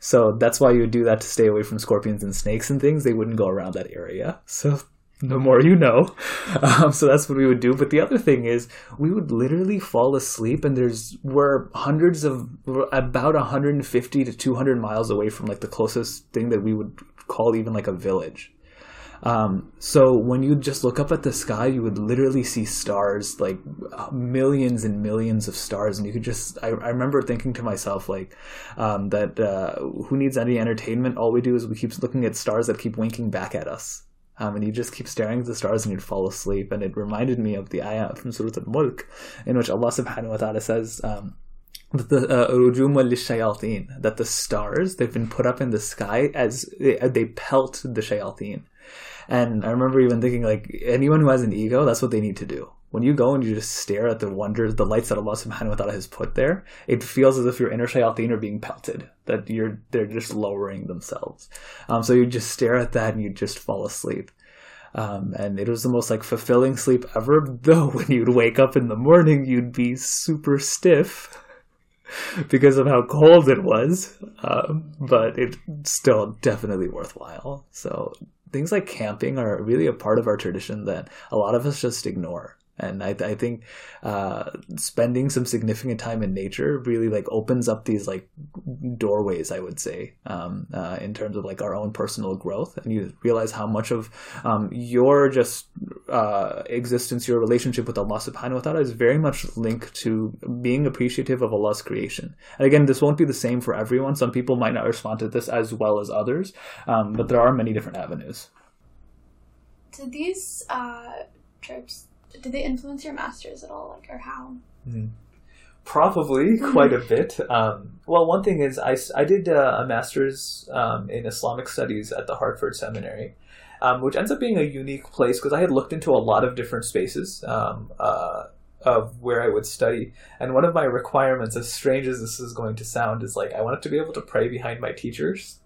So that's why you would do that to stay away from scorpions and snakes and things. They wouldn't go around that area. So the more you know. Um, so that's what we would do. But the other thing is, we would literally fall asleep, and there's we're hundreds of about 150 to 200 miles away from like the closest thing that we would call even like a village. Um, so when you just look up at the sky, you would literally see stars, like millions and millions of stars, and you could just. I, I remember thinking to myself, like, um, that uh, who needs any entertainment? All we do is we keep looking at stars that keep winking back at us. Um, and you just keep staring at the stars and you'd fall asleep. And it reminded me of the ayah from Surah Al-Mulk, in which Allah subhanahu wa ta'ala says, um, that the uh, that the stars they've been put up in the sky as they, they pelt the shayateen. And I remember even thinking like anyone who has an ego, that's what they need to do when you go and you just stare at the wonders, the lights that Allah subhanahu wa ta'ala has put there, it feels as if your inner shayateen are being pelted, that you're they're just lowering themselves. Um, so you just stare at that and you just fall asleep. Um, and it was the most like fulfilling sleep ever, though when you'd wake up in the morning, you'd be super stiff because of how cold it was. Um, but it's still definitely worthwhile. So things like camping are really a part of our tradition that a lot of us just ignore and I, I think uh, spending some significant time in nature really like opens up these like doorways I would say um, uh, in terms of like our own personal growth. And you realize how much of um, your just uh, existence your relationship with Allah subhanahu wa ta'ala is very much linked to being appreciative of Allah's creation. And again this won't be the same for everyone. Some people might not respond to this as well as others um, but there are many different avenues. So these uh, trips did they influence your masters at all, like, or how? Mm-hmm. Probably quite a bit. Um, well, one thing is, I, I did uh, a master's um, in Islamic studies at the Hartford Seminary, um, which ends up being a unique place because I had looked into a lot of different spaces um, uh, of where I would study. And one of my requirements, as strange as this is going to sound, is like I wanted to be able to pray behind my teachers.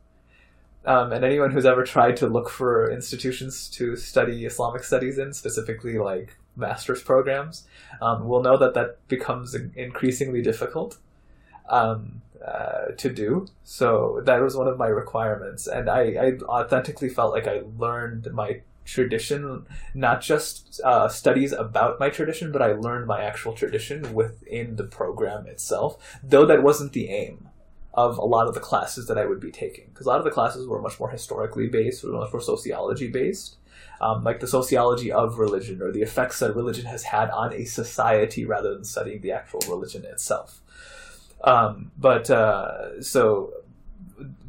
Um, and anyone who's ever tried to look for institutions to study Islamic studies in, specifically like master's programs, um, will know that that becomes increasingly difficult um, uh, to do. So that was one of my requirements, and I, I authentically felt like I learned my tradition, not just uh, studies about my tradition, but I learned my actual tradition within the program itself. Though that wasn't the aim of a lot of the classes that I would be taking, because a lot of the classes were much more historically based, or much more sociology based. Um, like the sociology of religion or the effects that religion has had on a society rather than studying the actual religion itself. Um, but uh, so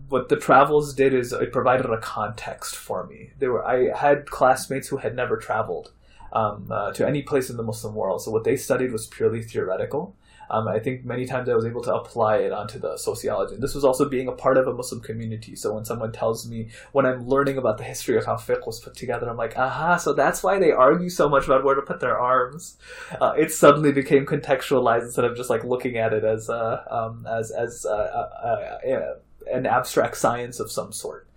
what the travels did is it provided a context for me. There were I had classmates who had never traveled um, uh, to any place in the Muslim world, so what they studied was purely theoretical. Um, I think many times I was able to apply it onto the sociology. This was also being a part of a Muslim community. So when someone tells me, when I'm learning about the history of how fiqh was put together, I'm like, aha, so that's why they argue so much about where to put their arms. Uh, it suddenly became contextualized instead of just like looking at it as uh, um, as as uh, uh, an abstract science of some sort.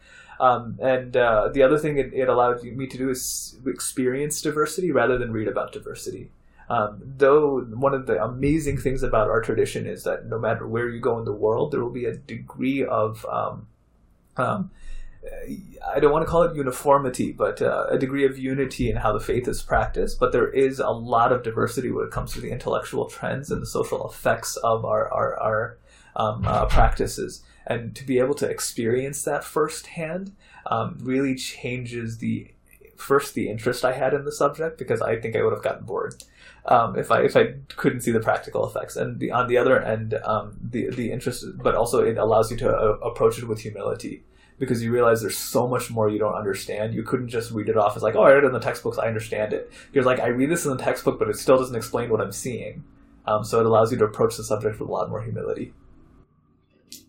Um, and the other thing it, it, allowed me to do is experience diversity rather than read about diversity. Um, though one of the amazing things about our tradition is that no matter where you go in the world, there will be a degree of um, um, I don't want to call it uniformity, but uh, a degree of unity in how the faith is practiced. But there is a lot of diversity when it comes to the intellectual trends and the social effects of our our, our um, uh, practices and to be able to experience that firsthand um, really changes the first the interest I had in the subject because I think I would have gotten bored um, if I if I couldn't see the practical effects. And the, on the other end, um, the the interest, but also it allows you to uh, approach it with humility because you realize there's so much more you don't understand. You couldn't just read it off as like, oh, I read it in the textbooks, I understand it. You're like, I read this in the textbook, but it still doesn't explain what I'm seeing. Um, so it allows you to approach the subject with a lot more humility.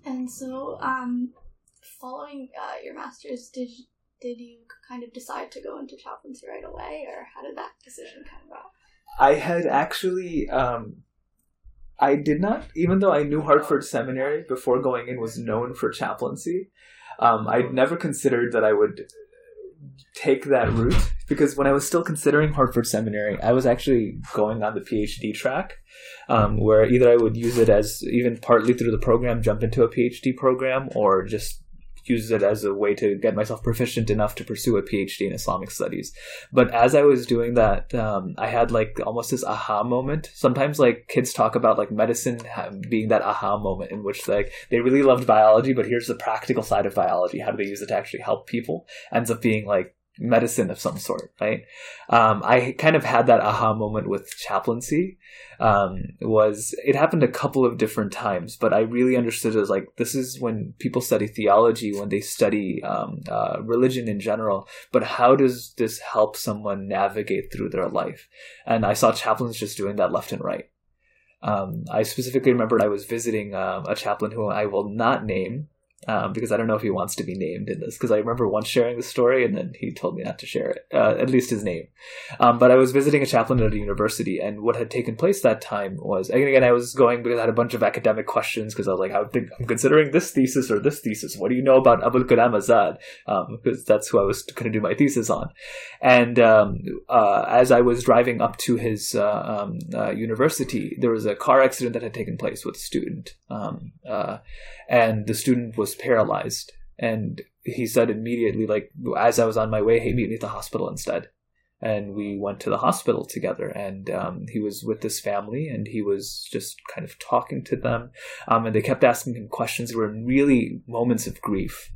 And so, um, following uh, your master's, did did you kind of decide to go into chaplaincy right away, or how did that decision come about? I had actually, um, I did not, even though I knew Hartford Seminary before going in was known for chaplaincy. Um, I'd never considered that I would take that route because when I was still considering Hartford Seminary, I was actually going on the PhD track, um, where either I would use it as even partly through the program, jump into a PhD program, or just use it as a way to get myself proficient enough to pursue a PhD in Islamic studies. But as I was doing that, um, I had like almost this aha moment. Sometimes like kids talk about like medicine being that aha moment in which like they really loved biology, but here's the practical side of biology. How do they use it to actually help people? Ends up being like medicine of some sort, right? Um, I kind of had that aha moment with chaplaincy. Um, was it happened a couple of different times, but I really understood it as like this is when people study theology, when they study um, uh, religion in general. But how does this help someone navigate through their life? And I saw chaplains just doing that left and right. Um, I specifically remembered I was visiting um, a chaplain who I will not name um, because I don't know if he wants to be named in this. Because I remember once sharing the story, and then he told me not to share it, uh, at least his name. Um, but I was visiting a chaplain at a university, and what had taken place that time was, again, I was going because I had a bunch of academic questions because I was like, I think I'm considering this thesis or this thesis. What do you know about Abul Kalam Azad? Um, because that's who I was going to do my thesis on. And um, uh, as I was driving up to his uh, um, uh, university, there was a car accident that had taken place with a student. Um, uh, and the student was paralyzed. And he said immediately, like, as I was on my way, hey, meet me at the hospital instead. And we went to the hospital together, and um, he was with this family, and he was just kind of talking to them. Um, and they kept asking him questions. There were really moments of grief.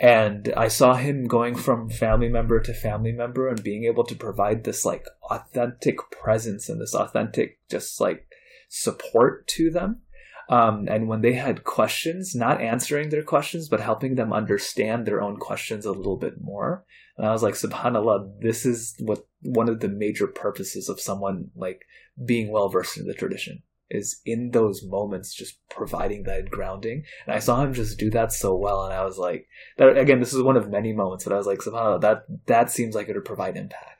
And I saw him going from family member to family member and being able to provide this like authentic presence and this authentic just like support to them um, and when they had questions, not answering their questions, but helping them understand their own questions a little bit more. And I was like, subhanAllah, this is what one of the major purposes of someone like being well versed in the tradition is in those moments just providing that grounding. And I saw him just do that so well, and I was like, that again, this is one of many moments that I was like, subhanAllah, that that seems like it would provide impact.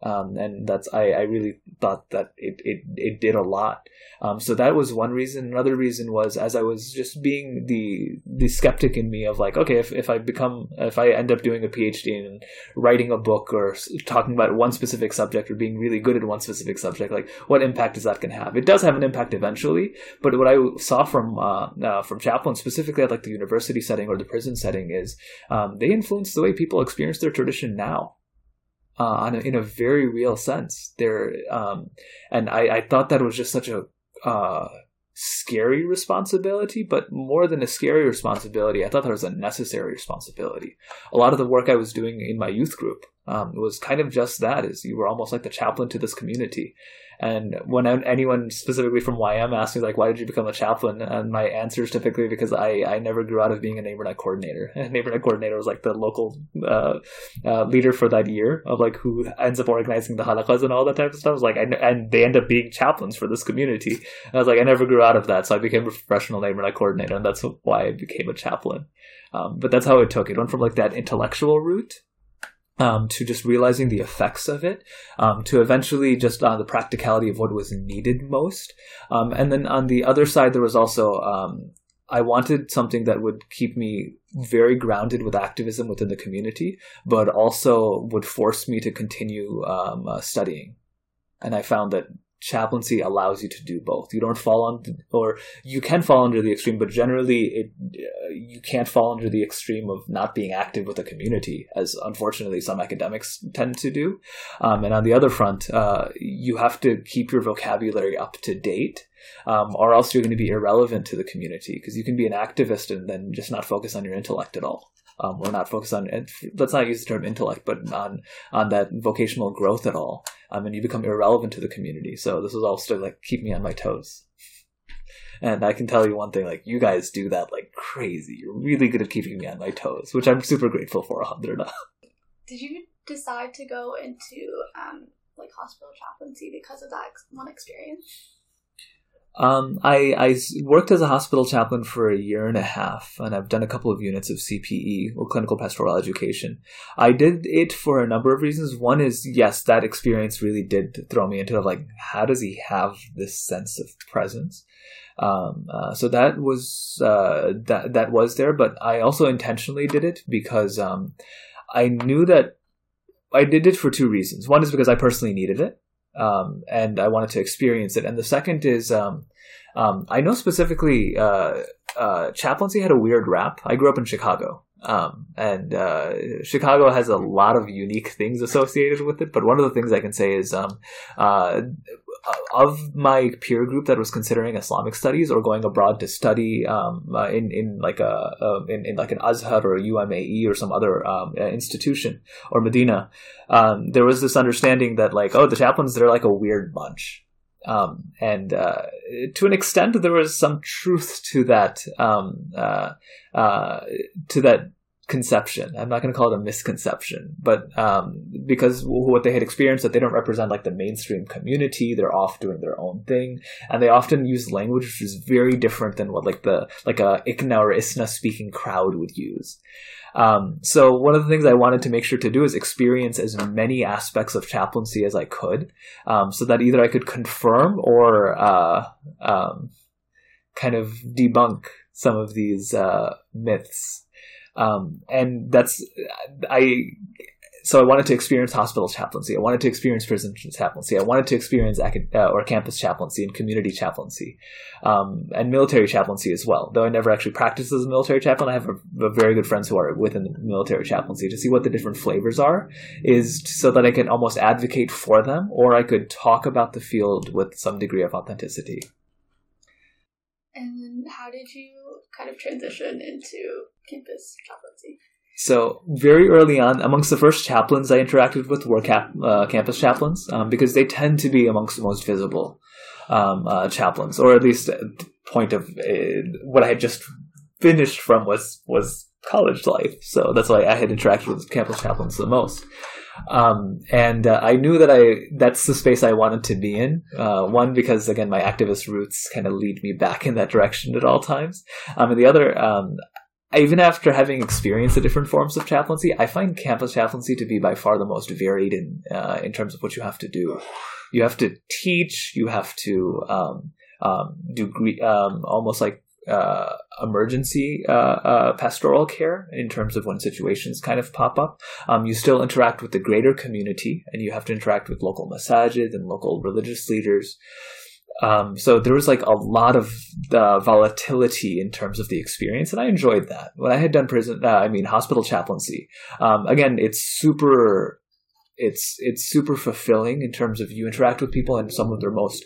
Um, and that's I, I really thought that it, it, it did a lot. Um, so that was one reason. Another reason was as I was just being the the skeptic in me of like, okay, if, if I become if I end up doing a PhD and writing a book or talking about one specific subject or being really good at one specific subject, like what impact is that going to have? It does have an impact eventually, but what I saw from uh, uh, from Chaplain specifically at like the university setting or the prison setting is um, they influence the way people experience their tradition now uh, a, in a very real sense. There, um, and I, I thought that was just such a uh, scary responsibility, but more than a scary responsibility, I thought that was a necessary responsibility. A lot of the work I was doing in my youth group Um, was kind of just that is you were almost like the chaplain to this community. And when anyone specifically from YM asks me like, why did you become a chaplain? And my answer is typically because I, I never grew out of being a neighborhood coordinator. And neighbor night coordinator was like the local uh, uh, leader for that year of like who ends up organizing the halakas and all that type of stuff. like, I, and they end up being chaplains for this community. And I was like, I never grew out of that, so I became a professional neighborhood coordinator, and that's why I became a chaplain. Um, but that's how it took. It went from like that intellectual route um, to just realizing the effects of it, um, to eventually just uh, the practicality of what was needed most. Um, and then on the other side, there was also um, I wanted something that would keep me very grounded with activism within the community, but also would force me to continue um, uh, studying. And I found that chaplaincy allows you to do both. You don't fall on, or you can fall under the extreme, but generally, it uh, you can't fall under the extreme of not being active with the community, as unfortunately some academics tend to do. Um, and on the other front, uh, you have to keep your vocabulary up to date. Um, or else you're going to be irrelevant to the community because you can be an activist and then just not focus on your intellect at all um, or not focus on let's not use the term intellect, but on on that vocational growth at all. Um, and you become irrelevant to the community. So this is all also like keep me on my toes. And I can tell you one thing, like you guys do that like crazy. You're really good at keeping me on my toes, which I'm super grateful for, Alhamdulillah. Did you decide to go into um, like hospital chaplaincy because of that one experience? Um, I, I worked as a hospital chaplain for a year and a half, and I've done a couple of units of CPE or clinical pastoral education. I did it for a number of reasons. One is, yes, that experience really did throw me into like, how does he have this sense of presence? Um, uh, so that was uh, that that was there, but I also intentionally did it because um, I knew that I did it for two reasons. One is because I personally needed it, um, and I wanted to experience it. And the second is, um, um, I know specifically, uh, uh, chaplaincy had a weird rap. I grew up in Chicago, um, and uh, Chicago has a lot of unique things associated with it. But one of the things I can say is, um, uh, of my peer group that was considering Islamic studies or going abroad to study um, uh, in in like a, uh, in, in like an Azhar or UMAE or some other um, institution or Medina, um, there was this understanding that like oh the chaplains they're like a weird bunch. Um, and uh, to an extent, there was some truth to that, um, uh, uh, to that conception. I'm not going to call it a misconception, but um, because what they had experienced that they don't represent like the mainstream community, they're off doing their own thing, and they often use language which is very different than what like the like a ICNA or ISNA speaking crowd would use. Um, so one of the things I wanted to make sure to do is experience as many aspects of chaplaincy as I could, um, so that either I could confirm or uh, um, kind of debunk some of these uh, myths um, and that's I. So I wanted to experience hospital chaplaincy. I wanted to experience prison chaplaincy. I wanted to experience uh, or campus chaplaincy and community chaplaincy, um, and military chaplaincy as well. Though I never actually practiced as a military chaplain, I have a, a very good friends who are within the military chaplaincy to see what the different flavors are, is so that I can almost advocate for them, or I could talk about the field with some degree of authenticity. And how did you kind of transition into campus chaplaincy? So very early on, amongst the first chaplains I interacted with were cap, uh, campus chaplains um, because they tend to be amongst the most visible um, uh, chaplains, or at least point of uh, what I had just finished from was was college life. So that's why I had interacted with campus chaplains the most. Um, and uh, I knew that I that's the space I wanted to be in. Uh, one because again my activist roots kind of lead me back in that direction at all times. Um, and the other, um, even after having experienced the different forms of chaplaincy, I find campus chaplaincy to be by far the most varied in uh, in terms of what you have to do. You have to teach. You have to um, um, do um, almost like uh, emergency uh, uh, pastoral care in terms of when situations kind of pop up. Um, you still interact with the greater community, and you have to interact with local masajid and local religious leaders. Um, so there was like a lot of uh, volatility in terms of the experience, and I enjoyed that. When I had done prison, uh, I mean hospital chaplaincy. Um, again, it's super it's it's super fulfilling in terms of you interact with people and some of their most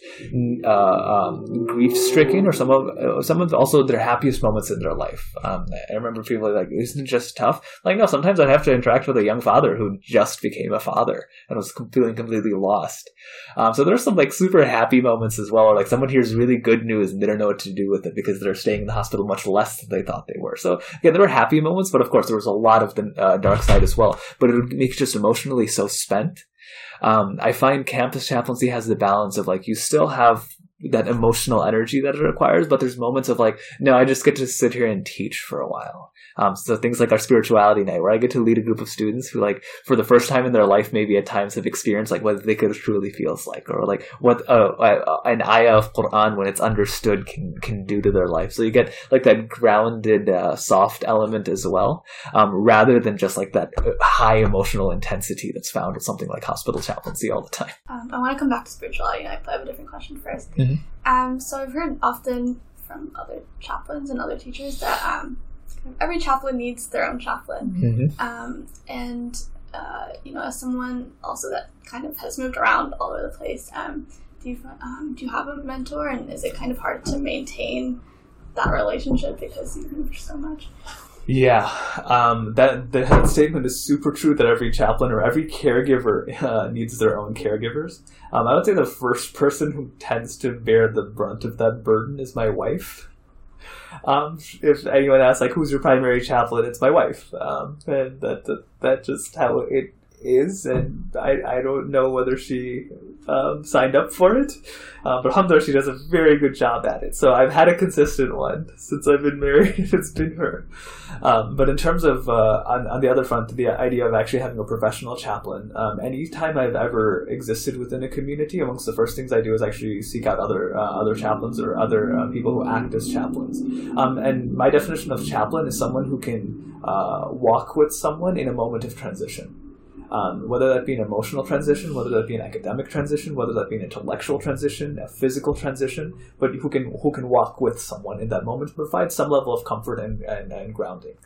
uh, um, grief stricken or some of uh, some of also their happiest moments in their life. Um, I remember people like, "Isn't it just tough?" Like, no, sometimes I'd have to interact with a young father who just became a father and was feeling completely lost. Um, so there's some like super happy moments as well, or like someone hears really good news and they don't know what to do with it because they're staying in the hospital much less than they thought they were. So again, there were happy moments, but of course there was a lot of the uh, dark side as well. But it would make just emotionally so spent. Um, I find campus chaplaincy has the balance of like you still have that emotional energy that it requires, but there's moments of like, no, I just get to sit here and teach for a while. Um, so things like our spirituality night, where I get to lead a group of students who, like, for the first time in their life, maybe at times have experienced like what dhikr truly feels like, or like what uh, an ayah of Quran, when it's understood, can can do to their life. So you get like that grounded, uh, soft element as well, um, rather than just like that uh, high emotional intensity that's found with something like hospital chaplaincy all the time. Um, I want to come back to spirituality. but I have a different question 1st Mhm. Um, so I've heard often from other chaplains and other teachers that um, every chaplain needs their own chaplain. Mm-hmm. Um, and uh, you know, as someone also that kind of has moved around all over the place, um, do you um, do you have a mentor, and is it kind of hard to maintain that relationship because you've move so much? Yeah, um, that that statement is super true. That every chaplain or every caregiver uh, needs their own caregivers. Um, I would say the first person who tends to bear the brunt of that burden is my wife. Um, if anyone asks, like, who's your primary chaplain, it's my wife. Um, and that, that just how it is, and I, I don't know whether she um, signed up for it, uh, but alhamdulillah, she does a very good job at it. So I've had a consistent one since I've been married. it's been her. Um, but in terms of uh, on, on the other front, the idea of actually having a professional chaplain, um, anytime I've ever existed within a community, amongst the first things I do is actually seek out other uh, other chaplains or other uh, people who act as chaplains. Um, and my definition of chaplain is someone who can uh, walk with someone in a moment of transition. Um, whether that be an emotional transition, whether that be an academic transition, whether that be an intellectual transition, a physical transition, but who can who can walk with someone in that moment to provide some level of comfort and, and, and grounding.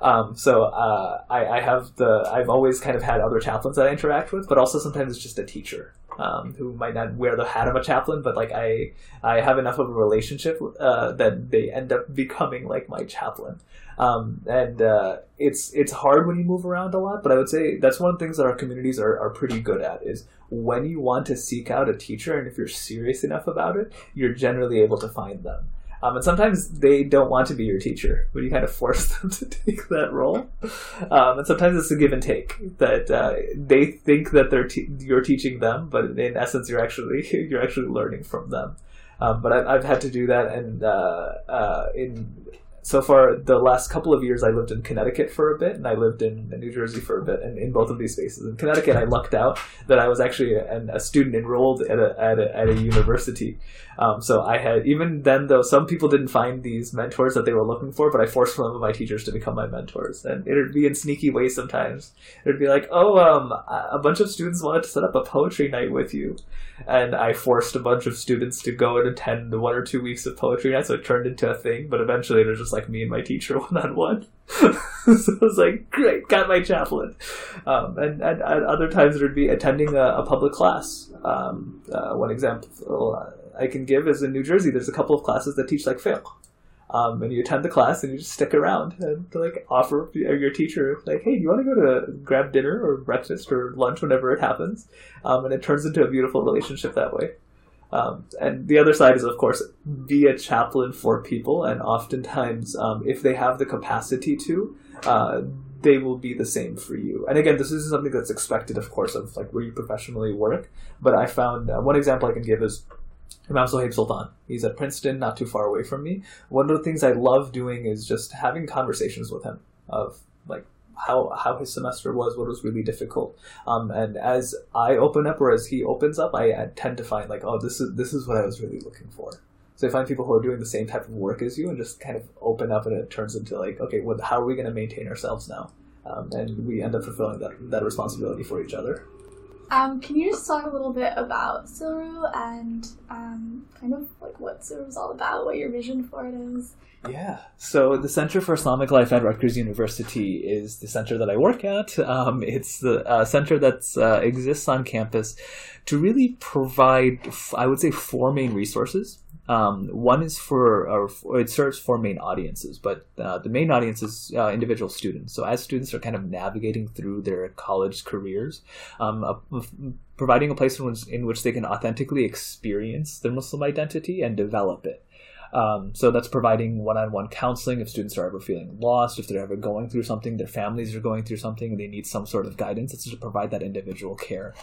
Um, so uh, I, I have the I've always kind of had other chaplains that I interact with, but also sometimes it's just a teacher um, who might not wear the hat of a chaplain, but like I I have enough of a relationship uh, that they end up becoming like my chaplain. Um, and uh, it's it's hard when you move around a lot, but I would say that's one of the things that our communities are, are pretty good at is when you want to seek out a teacher and if you're serious enough about it, you're generally able to find them. Um, and sometimes they don't want to be your teacher, but you kind of force them to take that role. Um, and sometimes it's a give and take that uh, they think that they're te- you're teaching them, but in essence, you're actually you're actually learning from them. Um, but I've, I've had to do that, and uh, uh, in so far the last couple of years I lived in Connecticut for a bit and I lived in New Jersey for a bit and in both of these spaces. In Connecticut I lucked out that I was actually a, a student enrolled at a, at a, at a university. Um, so I had even then though some people didn't find these mentors that they were looking for but I forced one of my teachers to become my mentors. And it'd be in sneaky ways sometimes. It'd be like oh um a bunch of students wanted to set up a poetry night with you. And I forced a bunch of students to go and attend one or two weeks of poetry night so it turned into a thing but eventually it was just like me and my teacher one on one. So I was like, great, got my chaplain. Um, and, other times it would be attending a, a public class. Um, uh, one example I can give is in New Jersey, there's a couple of classes that teach like fiqh. Um, and you attend the class and you just stick around and like offer your teacher like, hey, do you want to go to grab dinner or breakfast or lunch whenever it happens? Um, and it turns into a beautiful relationship that way. Um, and the other side is, of course, be a chaplain for people, and oftentimes, um, if they have the capacity to, uh, they will be the same for you. And again, this is something that's expected, of course, of like where you professionally work. But I found uh, one example I can give is Imam Sohaib Sultan. He's at Princeton, not too far away from me. One of the things I love doing is just having conversations with him of how how his semester was, what was really difficult. Um, and as I open up or as he opens up, I, I tend to find like, oh, this is this is what I was really looking for. So I find people who are doing the same type of work as you and just kind of open up, and it turns into like, okay, well, how are we going to maintain ourselves now? Um, and we end up fulfilling that that responsibility for each other. Um, can you just talk a little bit about CILRU and um, kind of like what CILRU is all about, what your vision for it is? Yeah. So the Center for Islamic Life at Rutgers University is the center that I work at. Um, it's the uh, center that uh, exists on campus to really provide, I would say, four main resources. Um, one is for, or it serves four main audiences, but uh, the main audience is uh, individual students. So as students are kind of navigating through their college careers, um, uh, providing a place in which, in which they can authentically experience their Muslim identity and develop it. Um, so that's providing one-on-one counseling if students are ever feeling lost, if they're ever going through something, their families are going through something, and they need some sort of guidance. It's to provide that individual care.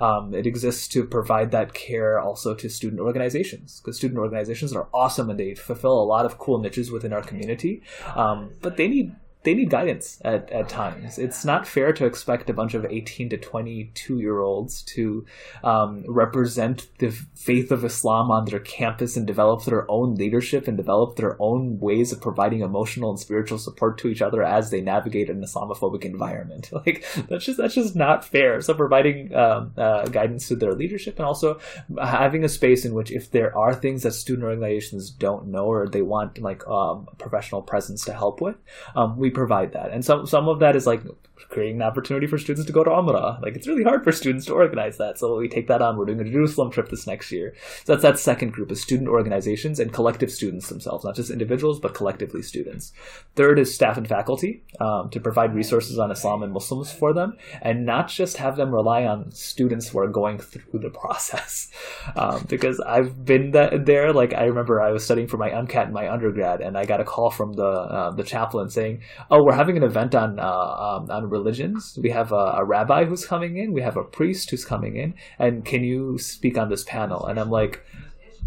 Um, it exists to provide that care also to student organizations because student organizations are awesome and they fulfill a lot of cool niches within our community, um, but they need they need guidance at, at times. It's not fair to expect a bunch of 18 to 22 year olds to um, represent the faith of Islam on their campus and develop their own leadership and develop their own ways of providing emotional and spiritual support to each other as they navigate an Islamophobic environment. Like that's just that's just not fair. So providing um, uh, guidance to their leadership and also having a space in which if there are things that student organizations don't know or they want like um, professional presence to help with, um, we provide that. And some some of that is like creating an opportunity for students to go to Umrah. Like it's really hard for students to organize that. So we take that on. We're doing a Jerusalem trip this next year. So that's that second group is student organizations and collective students themselves, not just individuals, but collectively students. Third is staff and faculty um, to provide resources on Islam and Muslims for them, and not just have them rely on students who are going through the process. Um, because I've been there. Like I remember I was studying for my MCAT in my undergrad, and I got a call from the uh, the chaplain saying, "Oh, we're having an event on uh, um, on religions. We have a, a, rabbi who's coming in. We have a priest who's coming in. And can you speak on this panel? And I'm like,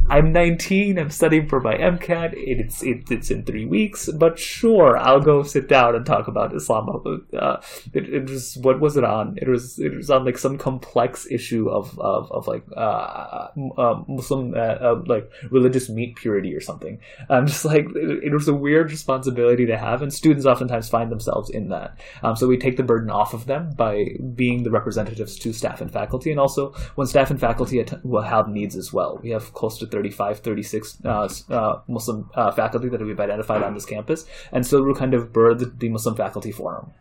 I'm 19. I'm studying for my MCAT. It's it, it's in three weeks, but sure, I'll go sit down and talk about Islam. Uh, it, it, was what was it on? It was it was on like some complex issue of of, of like uh, uh, Muslim uh, uh, like religious meat purity or something. I'm just like it, it, was a weird responsibility to have, and students oftentimes find themselves in that. Um, so we take the burden off of them by being the representatives to staff and faculty, and also when staff and faculty will have needs as well. We have close to 35, 36 uh, uh, Muslim uh, faculty that we've identified on this campus. And so we kind of birthed the Muslim Faculty Forum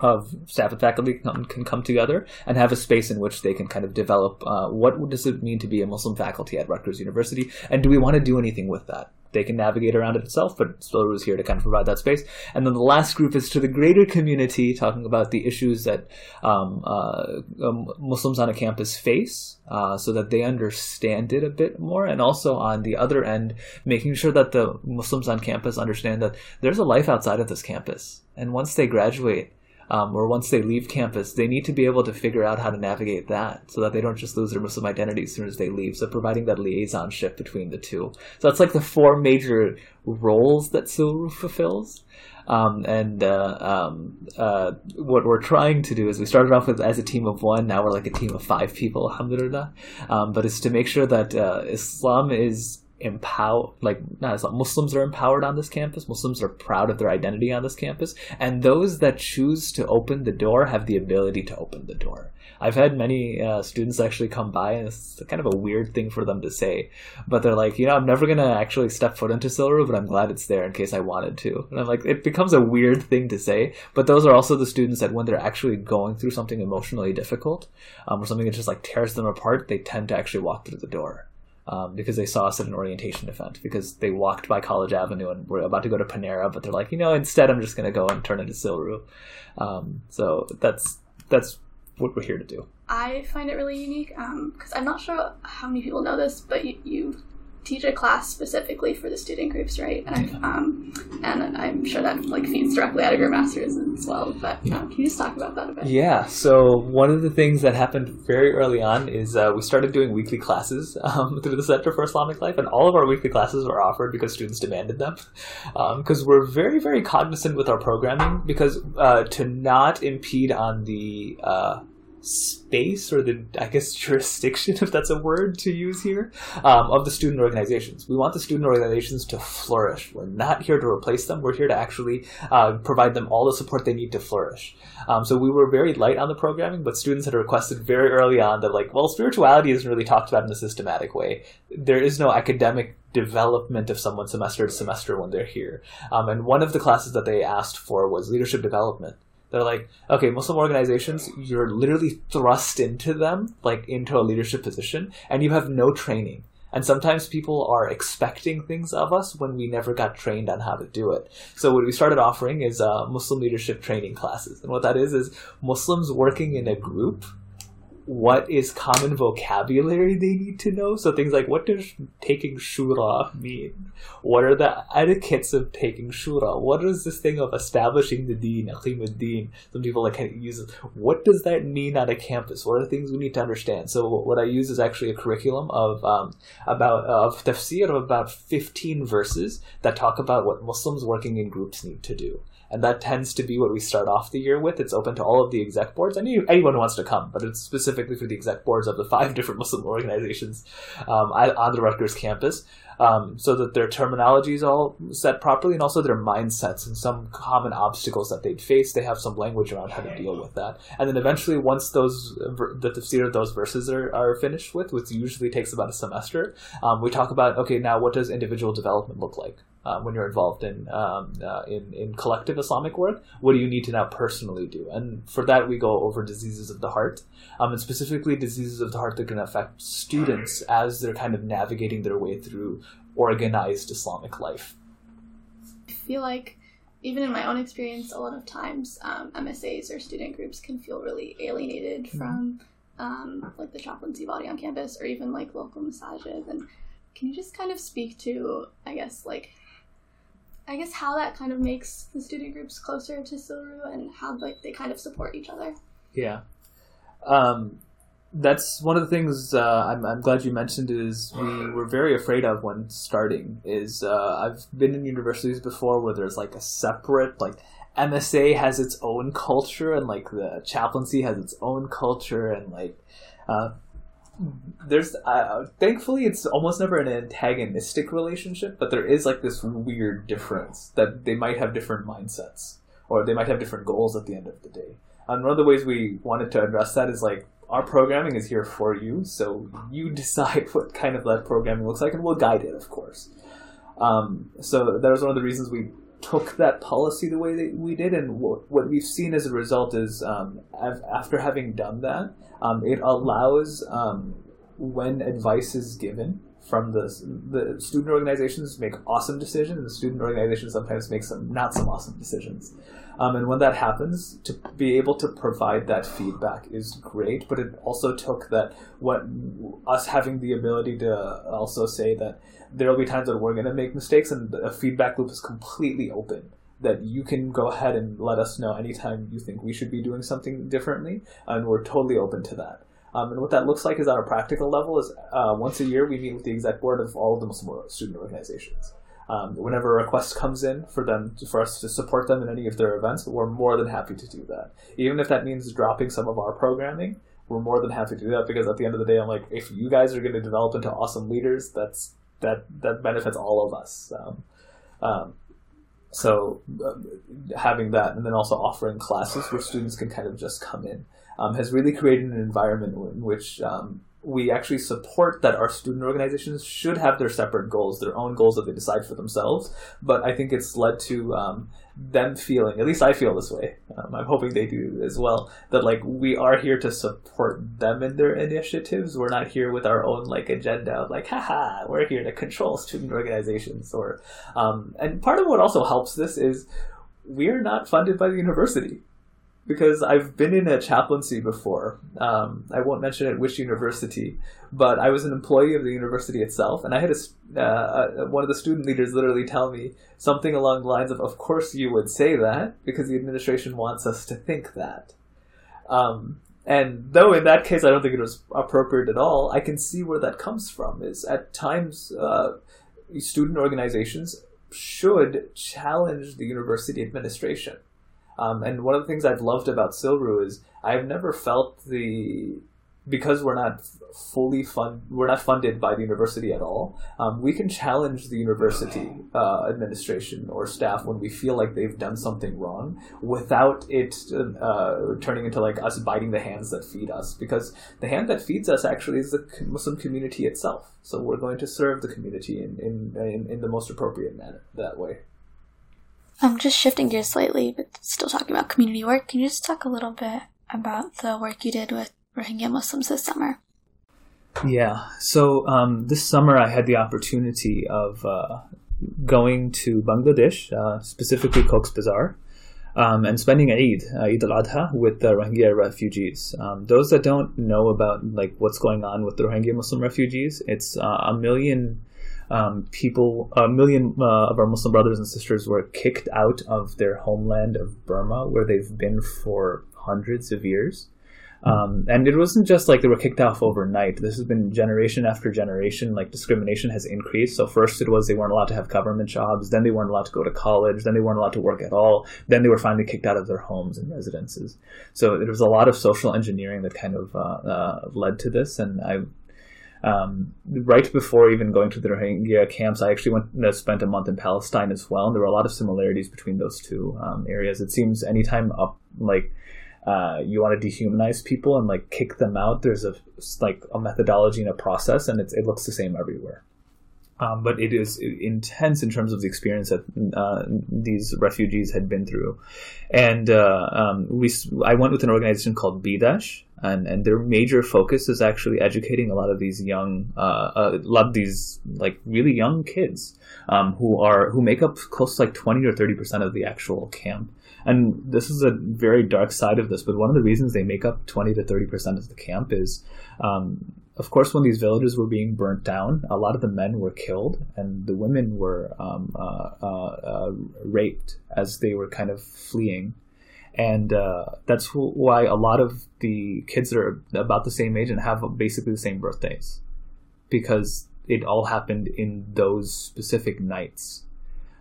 of staff and faculty can, can, come together and have a space in which they can kind of develop uh, what does it mean to be a Muslim faculty at Rutgers University, and do we want to do anything with that? They can navigate around it itself, but CILRU is here to kind of provide that space. And then the last group is to the greater community, talking about the issues that um, uh, um, Muslims on a campus face, uh, so that they understand it a bit more, and also on the other end, making sure that the Muslims on campus understand that there's a life outside of this campus, and once they graduate um, or once they leave campus, they need to be able to figure out how to navigate that so that they don't just lose their Muslim identity as soon as they leave. So providing that liaisonship between the two. So that's like the four major roles that CILRU fulfills. Um, and uh, um, uh, what we're trying to do is we started off with as a team of one. Now we're like a team of five people, alhamdulillah. Um, but it's to make sure that uh, Islam is empower like not Islam, Muslims are empowered on this campus. Muslims are proud of their identity on this campus, and those that choose to open the door have the ability to open the door. I've had many uh, students actually come by, and it's kind of a weird thing for them to say, but they're like, you know, I'm never gonna actually step foot into CILRU, but I'm glad it's there in case I wanted to. And I'm like, it becomes a weird thing to say, but those are also the students that when they're actually going through something emotionally difficult, um, or something that just like tears them apart, they tend to actually walk through the door um, because they saw us at an orientation event because they walked by College Avenue and were about to go to Panera, but they're like, you know, instead I'm just going to go and turn into CILRU. Um, so that's that's what we're here to do. I find it really unique because um, I'm not sure how many people know this, but you, you teach a class specifically for the student groups, right? And, um, and I'm sure that like feeds directly out of your master's as well. But um, can you just talk about that a bit? Yeah. So one of the things that happened very early on is uh, we started doing weekly classes um, through the Center for Islamic Life, and all of our weekly classes were offered because students demanded them. Because um, we're very, very cognizant with our programming because uh, to not impede on the uh, space or the I guess jurisdiction, if that's a word to use here, um, of the student organizations. We want the student organizations to flourish. We're not here to replace them. We're here to actually uh, provide them all the support they need to flourish. Um, so we were very light on the programming, but students had requested very early on that like, well, spirituality isn't really talked about in a systematic way. There is no academic development of someone semester to semester when they're here. Um, and one of the classes that they asked for was leadership development. They're like, okay, Muslim organizations, you're literally thrust into them, like into a leadership position, and you have no training. And sometimes people are expecting things of us when we never got trained on how to do it. So what we started offering is uh, Muslim leadership training classes. And what that is, is Muslims working in a group what is common vocabulary they need to know. So things like what does taking shura mean? What are the etiquettes of taking shura? What is this thing of establishing the deen, deen? Some people like use. What does that mean on a campus? What are things we need to understand? So what I use is actually a curriculum of um, about of tafsir of about fifteen verses that talk about what Muslims working in groups need to do and that tends to be what we start off the year with. It's open to all of the exec boards, any anyone who wants to come, but it's specifically for the exec boards of the five different Muslim organizations um, on the Rutgers campus, um, so that their terminology is all set properly, and also their mindsets and some common obstacles that they'd face. They have some language around how to deal with that, and then eventually, once those the tafsir of those verses are, are finished with, which usually takes about a semester, um, we talk about okay, now what does individual development look like? Uh, when you're involved in, um, uh, in in collective Islamic work. What do you need to now personally do? And for that, we go over diseases of the heart, um, and specifically diseases of the heart that can affect students as they're kind of navigating their way through organized Islamic life. I feel like even in my own experience, a lot of times um, MSAs or student groups can feel really alienated mm-hmm. from um, like the chaplaincy body on campus or even like local masajid. And can you just kind of speak to, I guess, like I guess how that kind of makes the student groups closer to CILRU and how like they kind of support each other. Yeah. Um, that's one of the things uh, I'm, I'm glad you mentioned is we were very afraid of when starting is uh, I've been in universities before where there's like a separate like MSA has its own culture and like the chaplaincy has its own culture and like uh, there's uh, thankfully it's almost never an antagonistic relationship but there is like this weird difference that they might have different mindsets or they might have different goals at the end of the day. And one of the ways we wanted to address that is like our programming is here for you so you decide what kind of that programming looks like and we'll guide it of course. Um, so that was one of the reasons we took that policy the way that we did, and what, we've seen as a result is um, after having done that, um, it allows um, when advice is given from the the student organizations make awesome decisions, and the student organizations sometimes make some not some awesome decisions. Um, and when that happens, to be able to provide that feedback is great. But it also took that what us having the ability to also say that there will be times that we're going to make mistakes, and the feedback loop is completely open. That you can go ahead and let us know anytime you think we should be doing something differently, and we're totally open to that. Um, and what that looks like is on a practical level is uh, once a year we meet with the exec board of all of the Muslim student organizations. Um, whenever a request comes in for them for us to support them in any of their events, we're more than happy to do that. Even if that means dropping some of our programming, we're more than happy to do that because at the end of the day, I'm like, if you guys are going to develop into awesome leaders, that's that that benefits all of us. Um, um, so uh, having that, and then also offering classes where students can kind of just come in, um, has really created an environment in which um, we actually support that our student organizations should have their separate goals, their own goals that they decide for themselves. But I think it's led to um, them feeling, at least I feel this way. Um, I'm hoping they do as well. That like we are here to support them in their initiatives. We're not here with our own like agenda of like, haha, we're here to control student organizations. Or um, and part of what also helps this is we are not funded by the university because I've been in a chaplaincy before. Um, I won't mention at which university, but I was an employee of the university itself, and I had a, uh, one of the student leaders literally tell me something along the lines of, "Of course you would say that because the administration wants us to think that." Um, and though in that case I don't think it was appropriate at all, I can see where that comes from. Is at times uh, student organizations should challenge the university administration Um, and one of the things I've loved about CILRU is I've never felt the because we're not fully fund we're not funded by the university at all. Um, we can challenge the university uh, administration or staff when we feel like they've done something wrong, without it uh, turning into like us biting the hands that feed us. Because the hand that feeds us actually is the Muslim community itself. So we're going to serve the community in in, in, in the most appropriate manner that way. I'm just shifting gears slightly, but still talking about community work. Can you just talk a little bit about the work you did with Rohingya Muslims this summer? Yeah. So um, this summer I had the opportunity of uh, going to Bangladesh, uh, specifically Cox's Bazar, um, and spending Eid, uh, Eid al-Adha, with the Rohingya refugees. Um, those that don't know about like what's going on with the Rohingya Muslim refugees, it's uh, a million um, people, a million uh, of our Muslim brothers and sisters were kicked out of their homeland of Burma, where they've been for hundreds of years. Um, and it wasn't just like they were kicked off overnight. This has been generation after generation. Like discrimination has increased. So first it was they weren't allowed to have government jobs. Then they weren't allowed to go to college. Then they weren't allowed to work at all. Then they were finally kicked out of their homes and residences. So there was a lot of social engineering that kind of uh, uh, led to this. And I um, right before even going to the Rohingya camps, I actually went uh, spent a month in Palestine as well, and there were a lot of similarities between those two um, areas. It seems anytime up like uh, you want to dehumanize people and like kick them out, there's a like a methodology and a process, and it looks the same everywhere. Um, but it is intense in terms of the experience that uh, these refugees had been through. And uh, um, we, I went with an organization called BDASH, and, and their major focus is actually educating a lot of these young, uh, a lot of these like really young kids um, who are who make up close to like twenty or thirty percent of the actual camp. And this is a very dark side of this, but one of the reasons they make up twenty to thirty percent of the camp is um, of course, when these villages were being burnt down, a lot of the men were killed, and the women were um, uh, uh, uh, raped as they were kind of fleeing. And uh, that's why a lot of the kids that are about the same age and have basically the same birthdays, because it all happened in those specific nights.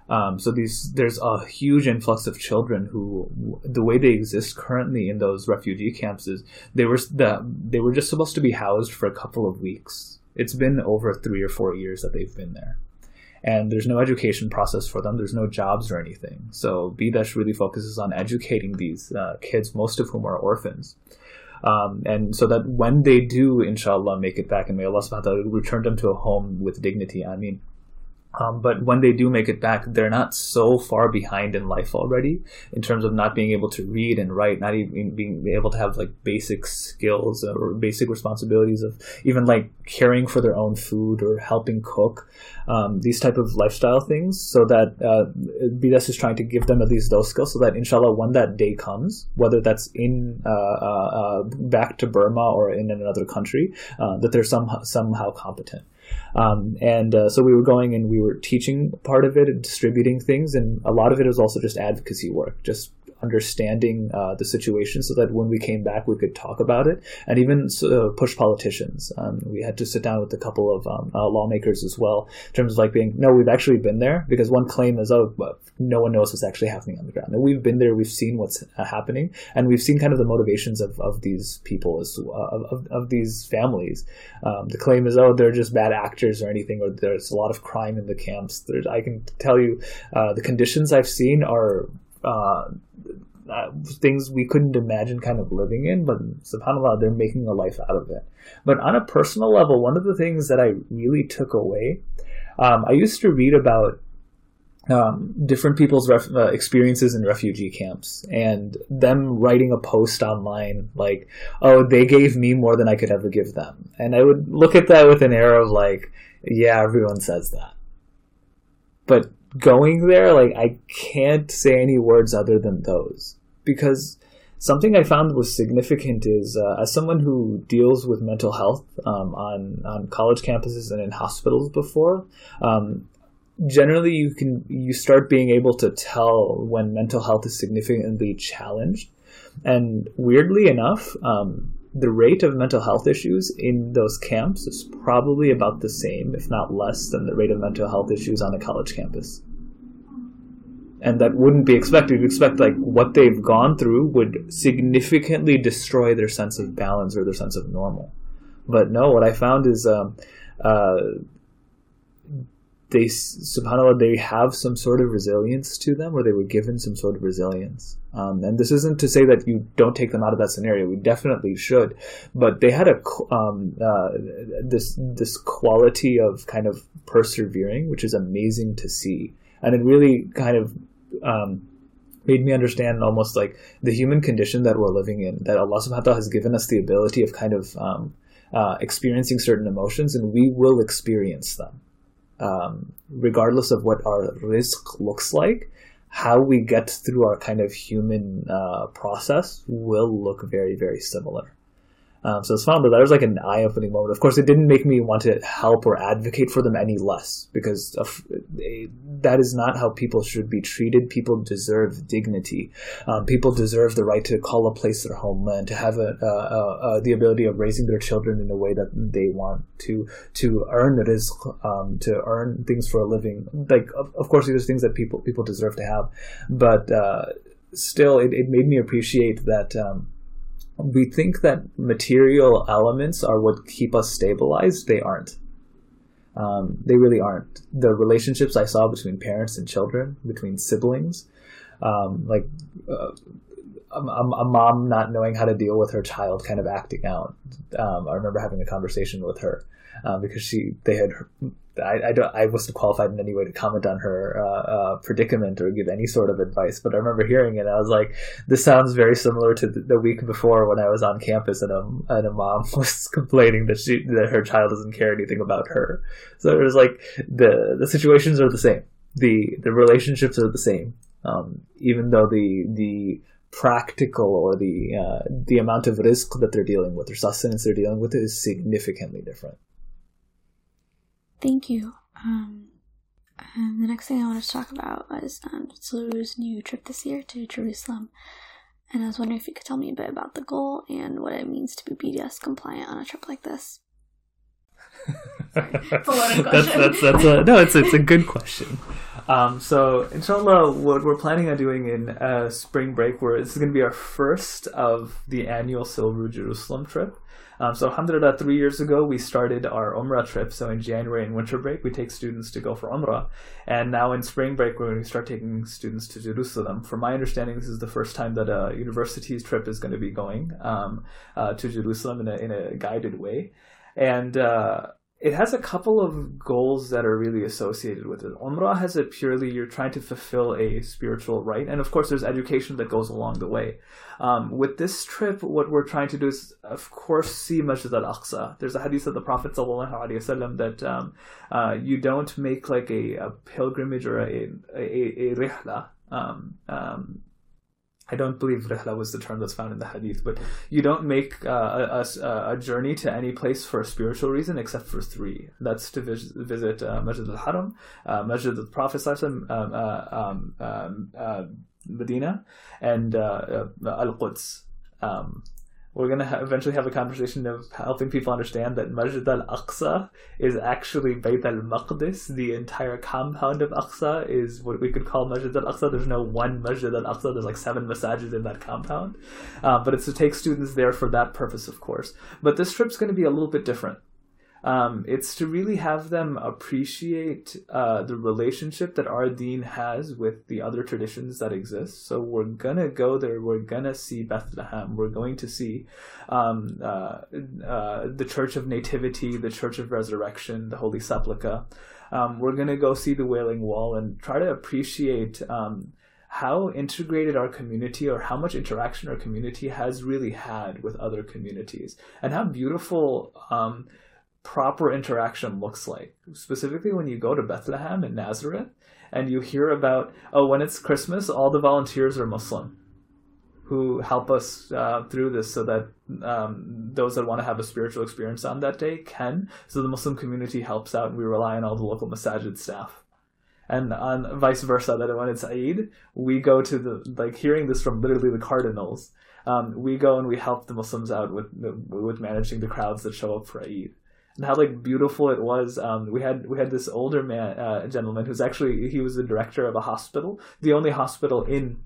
Um, so these there's a huge influx of children who the way they exist currently in those refugee camps is they were the, they were just supposed to be housed for a couple of weeks. It's been over three or four years that they've been there, and there's no education process for them. There's no jobs or anything. So BDASH really focuses on educating these uh, kids, most of whom are orphans. Um, and so that when they do, inshallah, make it back, and may Allah subhanahu wa ta'ala return them to a home with dignity. I mean, um, but when they do make it back, they're not so far behind in life already in terms of not being able to read and write, not even being able to have like basic skills or basic responsibilities of even like caring for their own food or helping cook, um, these type of lifestyle things. So that uh, BDASH is trying to give them at least those skills, so that inshallah, when that day comes, whether that's in uh, uh, uh back to Burma or in another country, uh, that they're somehow somehow competent. Um, and uh, so we were going and we were teaching part of it and distributing things, and a lot of it was also just advocacy work, just understanding uh, the situation so that when we came back we could talk about it and even uh, push politicians. Um, we had to sit down with a couple of um, uh, lawmakers as well in terms of like being, no, we've actually been there because one claim is, oh, but no one knows what's actually happening on the ground. And we've been there, we've seen what's uh, happening, and we've seen kind of the motivations of, of these people, as, uh, of, of these families. Um, the claim is, oh, they're just bad actors or anything, or there's a lot of crime in the camps. There's, I can tell you uh, the conditions I've seen are uh, uh, things we couldn't imagine kind of living in, but subhanAllah, they're making a life out of it. But on a personal level, one of the things that I really took away, um, I used to read about um, different people's ref- uh, experiences in refugee camps and them writing a post online like, oh, they gave me more than I could ever give them. And I would look at that with an air of like, yeah, everyone says that. But going there, like I can't say any words other than those because something I found was significant is uh, as someone who deals with mental health um, on on college campuses and in hospitals before. Um, generally, you can you start being able to tell when mental health is significantly challenged, and weirdly enough, um, the rate of mental health issues in those camps is probably about the same, if not less, than the rate of mental health issues on a college campus. and that wouldn't be expected. You'd expect like what they've gone through would significantly destroy their sense of balance or their sense of normal. But no, what I found is um, uh, they subhanallah they have some sort of resilience to them or they were given some sort of resilience um, and this isn't to say that you don't take them out of that scenario. We definitely should. But they had a um, uh, this this quality of kind of persevering which is amazing to see. And it really kind of um, made me understand almost like the human condition that we're living in that Allah subhanahu wa ta'ala has given us the ability of kind of um, uh, experiencing certain emotions and we will experience them. Um, regardless of what our rizq looks like, how we get through our kind of human uh, process will look very, very similar. Um, so it's found that was like an eye-opening moment. Of course, it didn't make me want to help or advocate for them any less because of, that is not how people should be treated. People deserve dignity. Um, people deserve the right to call a place their homeland, to have a, the ability of raising their children in a way that they want to, to earn it is um, to earn things for a living. Like, of, of course, these are things that people people deserve to have, but uh, still, it, it made me appreciate that. Um, we think that material elements are what keep us stabilized. They aren't. Um, they really aren't. The relationships I saw between parents and children, between siblings, um, like uh, a, a, mom not knowing how to deal with her child kind of acting out. Um, I remember having a conversation with her uh, because she they had I, I, don't, I wasn't qualified in any way to comment on her uh, uh, predicament or give any sort of advice, but I remember hearing it. I was like, "This sounds very similar to the, the week before when I was on campus and a, and a mom was complaining that she that her child doesn't care anything about her." So it was like the the situations are the same, the the relationships are the same, um, even though the the practical or the uh, the amount of rizq that they're dealing with or sustenance they're dealing with is significantly different. Thank you. Um, the next thing I wanted to talk about was um, CILRU's new trip this year to Jerusalem. And I was wondering if you could tell me a bit about the goal and what it means to be BDS compliant on a trip like this. that's, that's, that's a, no, it's, it's a good question. Um, so, inshallah, what we're planning on doing in uh, spring break, where this is going to be our first of the annual CILRU Jerusalem trip. Um, so, alhamdulillah, three years ago, we started our Umrah trip. So, in January and winter break, we take students to go for Umrah. And now in spring break, we're going to start taking students to Jerusalem. From my understanding, this is the first time that a university's trip is going to be going um, uh, to Jerusalem in a, in a guided way. And uh, it has a couple of goals that are really associated with it. Umrah has a purely you're trying to fulfill a spiritual right, and of course there's education that goes along the way. Um, with this trip, what we're trying to do is, of course, see Masjid al Aqsa. There's a hadith of the Prophet ﷺ that um, uh, you don't make like a, a pilgrimage or a a, a, a rihla. Um, um I don't believe rihla was the term that's found in the hadith, but you don't make uh, a, a, journey to any place for a spiritual reason except for three. That's to vis- visit uh, Masjid al-Haram, uh, Masjid al-Prophet um, uh, um, um, uh, Medina, and uh, Al-Quds. Um, we're going to ha- eventually have a conversation of helping people understand that Masjid al Aqsa is actually Bayt al Maqdis. The entire compound of Aqsa is what we could call Masjid al Aqsa. There's no one Masjid al Aqsa, there's like seven masajid in that compound. Uh, but it's to take students there for that purpose, of course. But this trip's going to be a little bit different. Um, it's to really have them appreciate uh, the relationship that our deen has with the other traditions that exist. So we're gonna go there. We're gonna see Bethlehem. We're going to see um, uh, uh, the Church of Nativity, the Church of Resurrection, the Holy Sepulchre. Um, we're gonna go see the Wailing Wall and try to appreciate um, how integrated our community or how much interaction our community has really had with other communities and how beautiful um, proper interaction looks like. Specifically, when you go to Bethlehem and Nazareth and you hear about, oh, when it's Christmas, all the volunteers are Muslim who help us uh, through this so that um, those that want to have a spiritual experience on that day can. So the Muslim community helps out and we rely on all the local masajid staff. And on vice versa, that when it's Eid, we go to the, like hearing this from literally the cardinals, um, we go and we help the Muslims out with with managing the crowds that show up for Eid. And how like beautiful it was. Um, we had we had this older man, uh, gentleman, who's actually he was the director of a hospital, the only hospital in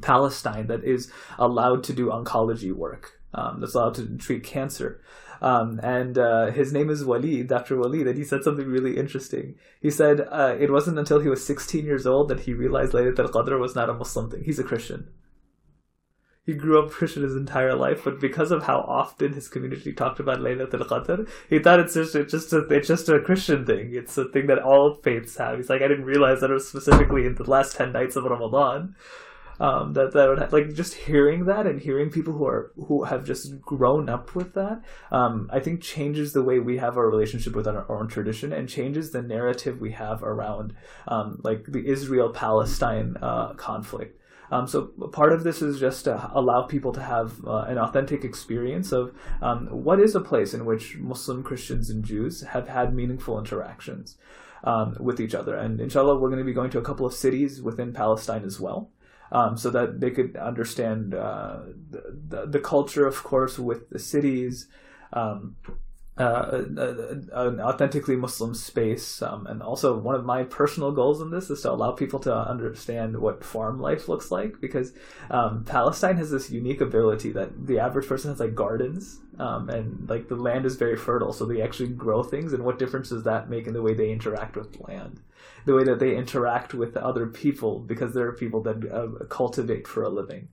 Palestine that is allowed to do oncology work. Um, that's allowed to treat cancer. Um, and uh, his name is Walid, Dr. Walid, and he said something really interesting. He said uh, it wasn't until he was 16 years old that he realized Laylat al-Qadr was not a Muslim thing. He's a Christian. He grew up Christian his entire life, but because of how often his community talked about Laylat al-Qadr, he thought it's just, it's just a, it's just a Christian thing. It's a thing that all faiths have. He's like, I didn't realize that it was specifically in the last 10 nights of Ramadan um, that that would ha- like just hearing that and hearing people who are who have just grown up with that um, i think changes the way we have our relationship with our own tradition and changes the narrative we have around um, like the israel palestine uh, conflict um, so part of this is just to allow people to have uh, an authentic experience of um, what is a place in which Muslim Christians and Jews have had meaningful interactions um, with each other. And inshallah, we're going to be going to a couple of cities within Palestine as well um, so that they could understand uh, the, the, the culture, of course, with the cities. Uh, an authentically Muslim space. Um, and also, one of my personal goals in this is to allow people to understand what farm life looks like because um, Palestine has this unique ability that the average person has like gardens um, and like the land is very fertile, so they actually grow things. And what difference does that make in the way they interact with land? The way that they interact with other people because there are people that uh, cultivate for a living.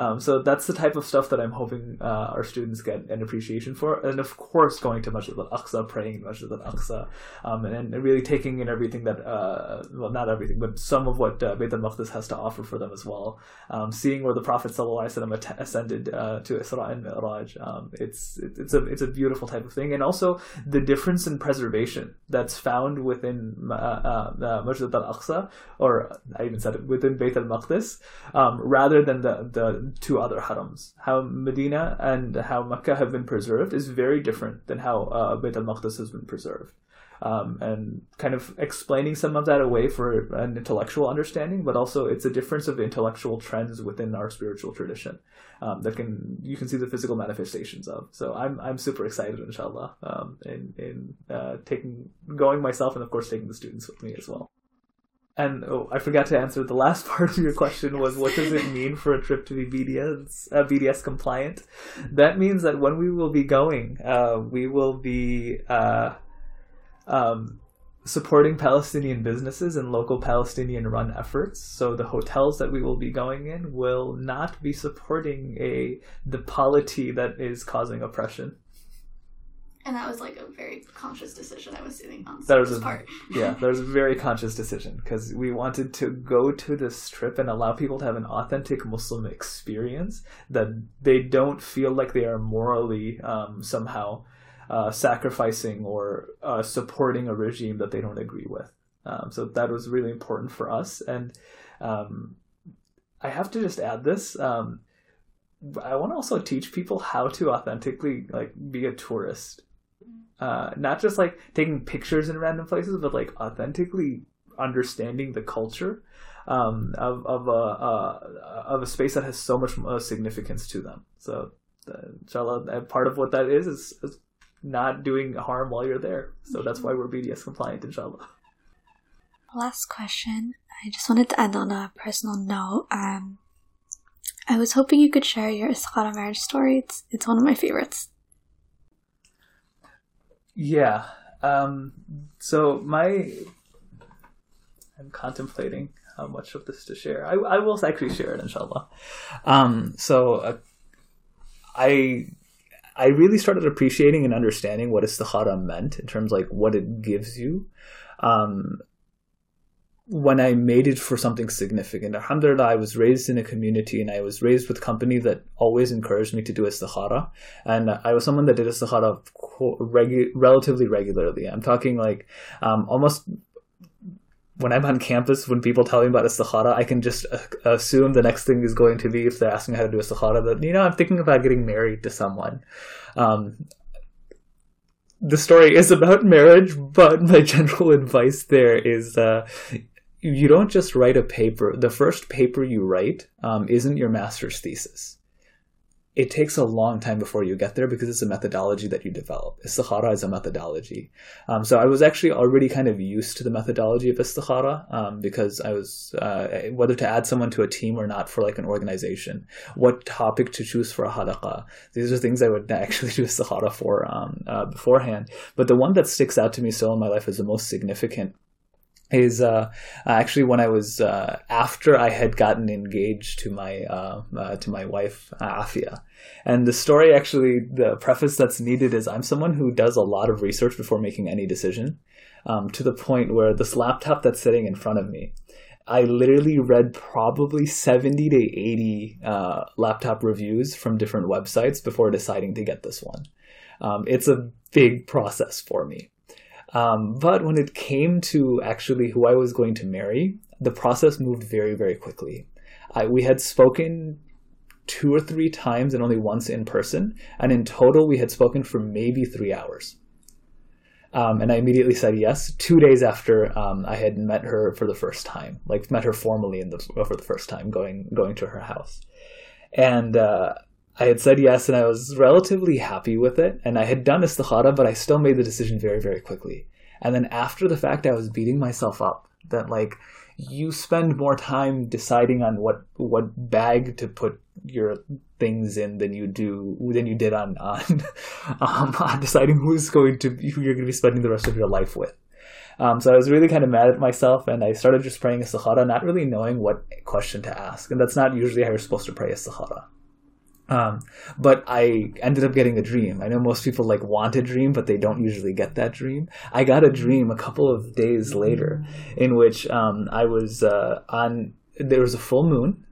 Um, so that's the type of stuff that I'm hoping uh, our students get an appreciation for, and of course, going to Masjid al-Aqsa, praying in Masjid al-Aqsa, um, and, and, really taking in everything that, uh, well, not everything, but some of what uh, Bayt al-Maqdis has to offer for them as well. Um, seeing where the Prophet ﷺ ascended uh, to Isra and Mi'raj, um, it's it's a it's a beautiful type of thing, and also the difference in preservation that's found within uh, uh, Masjid al-Aqsa, or I even said it within Bayt al-Maqdis, um, rather than the the two other harams. How Medina and how Mecca have been preserved is very different than how uh, Bayt al-Maqdis has been preserved. Um, and kind of explaining some of that away for an intellectual understanding, but also it's a difference of intellectual trends within our spiritual tradition um, that can you can see the physical manifestations of. So I'm I'm super excited, inshallah, um, in in uh, taking going myself and of course taking the students with me as well. And oh, I forgot to answer the last part of your question was what does it mean for a trip to be BDS uh, BDS compliant? That means that when we will be going, uh, we will be uh, um, supporting Palestinian businesses and local Palestinian run efforts. So the hotels that we will be going in will not be supporting a the polity that is causing oppression. And that was like a very conscious decision I was sitting on. That was a, part. yeah, that was a very conscious decision because we wanted to go to this trip and allow people to have an authentic Muslim experience that they don't feel like they are morally um, somehow uh, sacrificing or uh, supporting a regime that they don't agree with. Um, so that was really important for us. And um, I have to just add this. Um, I want to also teach people how to authentically like be a tourist uh, not just like taking pictures in random places, but like authentically understanding the culture um, of of a uh, of a space that has so much uh, significance to them. So, uh, inshallah, part of what that is, is is not doing harm while you're there. So that's why we're BDS compliant, inshallah. Last question. I just wanted to end on a personal note. Um, I was hoping you could share your Istikhara marriage story. It's, it's one of my favorites. Yeah. Um, so my, I'm contemplating how much of this to share. I, I will actually share it, inshallah. Um, so uh, I I really started appreciating and understanding what istikhara meant in terms of like what it gives you. Um, when I made it for something significant. Alhamdulillah, I was raised in a community and I was raised with company that always encouraged me to do istikhara. And I was someone that did istikhara regu- relatively regularly. I'm talking like um, almost when I'm on campus, when people tell me about istikhara, I can just uh, assume the next thing is going to be if they're asking how to do istikhara that, you know, I'm thinking about getting married to someone. Um, the story is about marriage, but my general advice there is uh, you don't just write a paper. The first paper you write um, isn't your master's thesis. it takes a long time before you get there because it's a methodology that you develop. Istikhara is a methodology. Um, so I was actually already kind of used to the methodology of istikhara um, because I was, uh, whether to add someone to a team or not for like an organization, what topic to choose for a halaqah. These are things I would actually do istikhara for um, uh, beforehand. But the one that sticks out to me still in my life as the most significant is uh, actually when I was uh, after I had gotten engaged to my uh, uh to my wife Afia, and the story actually the preface that's needed is I'm someone who does a lot of research before making any decision, um, to the point where this laptop that's sitting in front of me, I literally read probably seventy to eighty uh, laptop reviews from different websites before deciding to get this one. Um, it's a big process for me. Um, but when it came to actually who I was going to marry, the process moved very, very quickly. I, we had spoken two or three times and only once in person, and in total, we had spoken for maybe three hours. Um, and I immediately said yes. Two days after um, I had met her for the first time, like met her formally the, for the first time, going going to her house, and uh, I had said yes and I was relatively happy with it. And I had done istikhara, but I still made the decision very, very quickly. And then after the fact, I was beating myself up that like you spend more time deciding on what what bag to put your things in than you do than you did on on, um, on deciding who's going to who you're going to be spending the rest of your life with. Um, so I was really kind of mad at myself, and I started just praying a istikhara, not really knowing what question to ask. And that's not usually how you're supposed to pray a istikhara. Um, but I ended up getting a dream. I know most people like want a dream, but they don't usually get that dream. I got a dream a couple of days later in which um, I was uh, on. There was a full moon.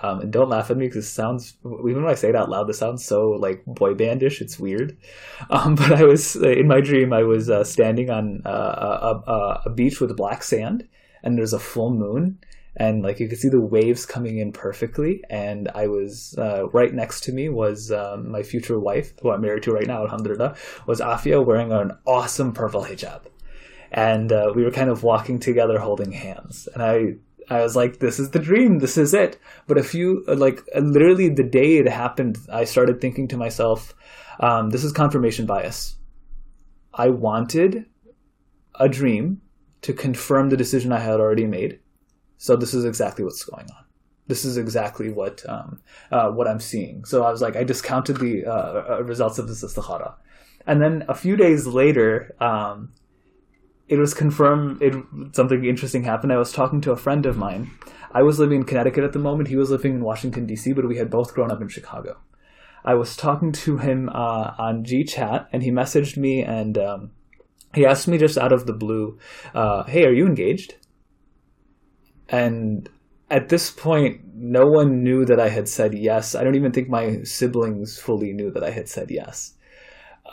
Um, and don't laugh at me because it sounds even when I say it out loud, this sounds so like boy bandish. It's weird. Um, but I was in my dream. I was uh, standing on uh, a, a, a beach with black sand, and there's a full moon and like you could see the waves coming in perfectly. And I was uh, right next to me was um, my future wife, who I'm married to right now, Alhamdulillah, was Afia wearing an awesome purple hijab, and uh, we were kind of walking together, holding hands. And I I was like, this is the dream, this is it. But a few, like, literally the day it happened, I started thinking to myself, um, this is confirmation bias. I wanted a dream to confirm the decision I had already made. So this is exactly what's going on. This is exactly what um, uh, what I'm seeing. So I was like, I discounted the uh, uh, results of this istikhara, and then a few days later, um, it was confirmed. It something interesting happened. I was talking to a friend of mine. I was living in Connecticut at the moment. He was living in Washington D.C., but we had both grown up in Chicago. I was talking to him uh, on GChat, and he messaged me and um, he asked me just out of the blue, uh, "Hey, are you engaged?" And at this point, no one knew that I had said yes. I don't even think my siblings fully knew that I had said yes.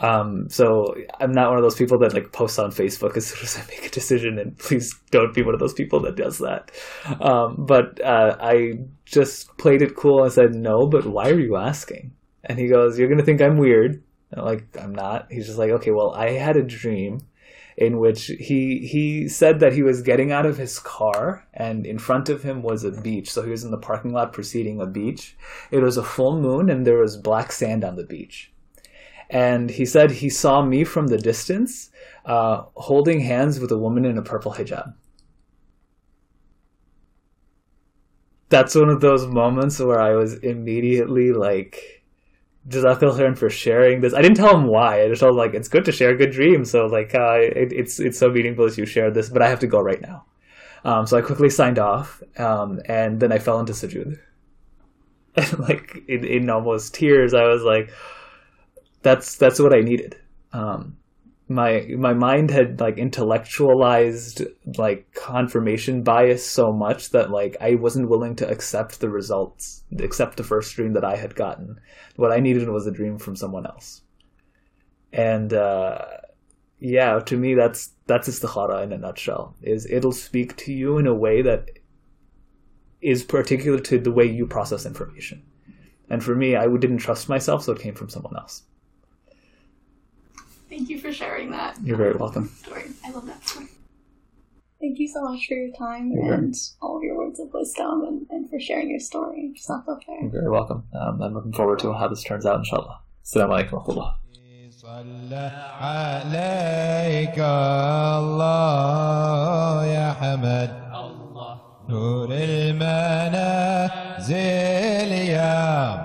Um, so I'm not one of those people that like posts on Facebook as soon as I make a decision, and please don't be one of those people that does that. Um, but uh, I just played it cool and said no. But why are you asking? And he goes, "You're gonna think I'm weird." I'm like, "I'm not." He's just like, "Okay, well, I had a dream in which he he said that he was getting out of his car and in front of him was a beach. So he was in the parking lot preceding a beach. It was a full moon and there was black sand on the beach. And he said he saw me from the distance uh, holding hands with a woman in a purple hijab. That's one of those moments where I was immediately like, Jazakallah for sharing this. I didn't tell him why. I just told like it's good to share good dreams. So like uh, it, it's it's so meaningful as you share this. But I have to go right now. Um, so I quickly signed off, um, and then I fell into sujood. And like in, in almost tears, I was like, "That's that's what I needed." Um, my my mind had like intellectualized like confirmation bias so much that like I wasn't willing to accept the results, accept the first dream that I had gotten. What I needed was a dream from someone else. And uh, yeah, to me that's that's istikhara in a nutshell. Is it'll speak to you in a way that is particular to the way you process information. And for me, I didn't trust myself, so it came from someone else Thank you for sharing that. You're very welcome. Story. I love that story. Thank you so much for your time and all of your words of wisdom and, and for sharing your story. Jazakallah khair. You're very welcome. Um, I'm looking forward to how this turns out, inshallah. Assalamu alaikum wa rahmatullah. صلى عليك الله يا حمد نور المنازل يا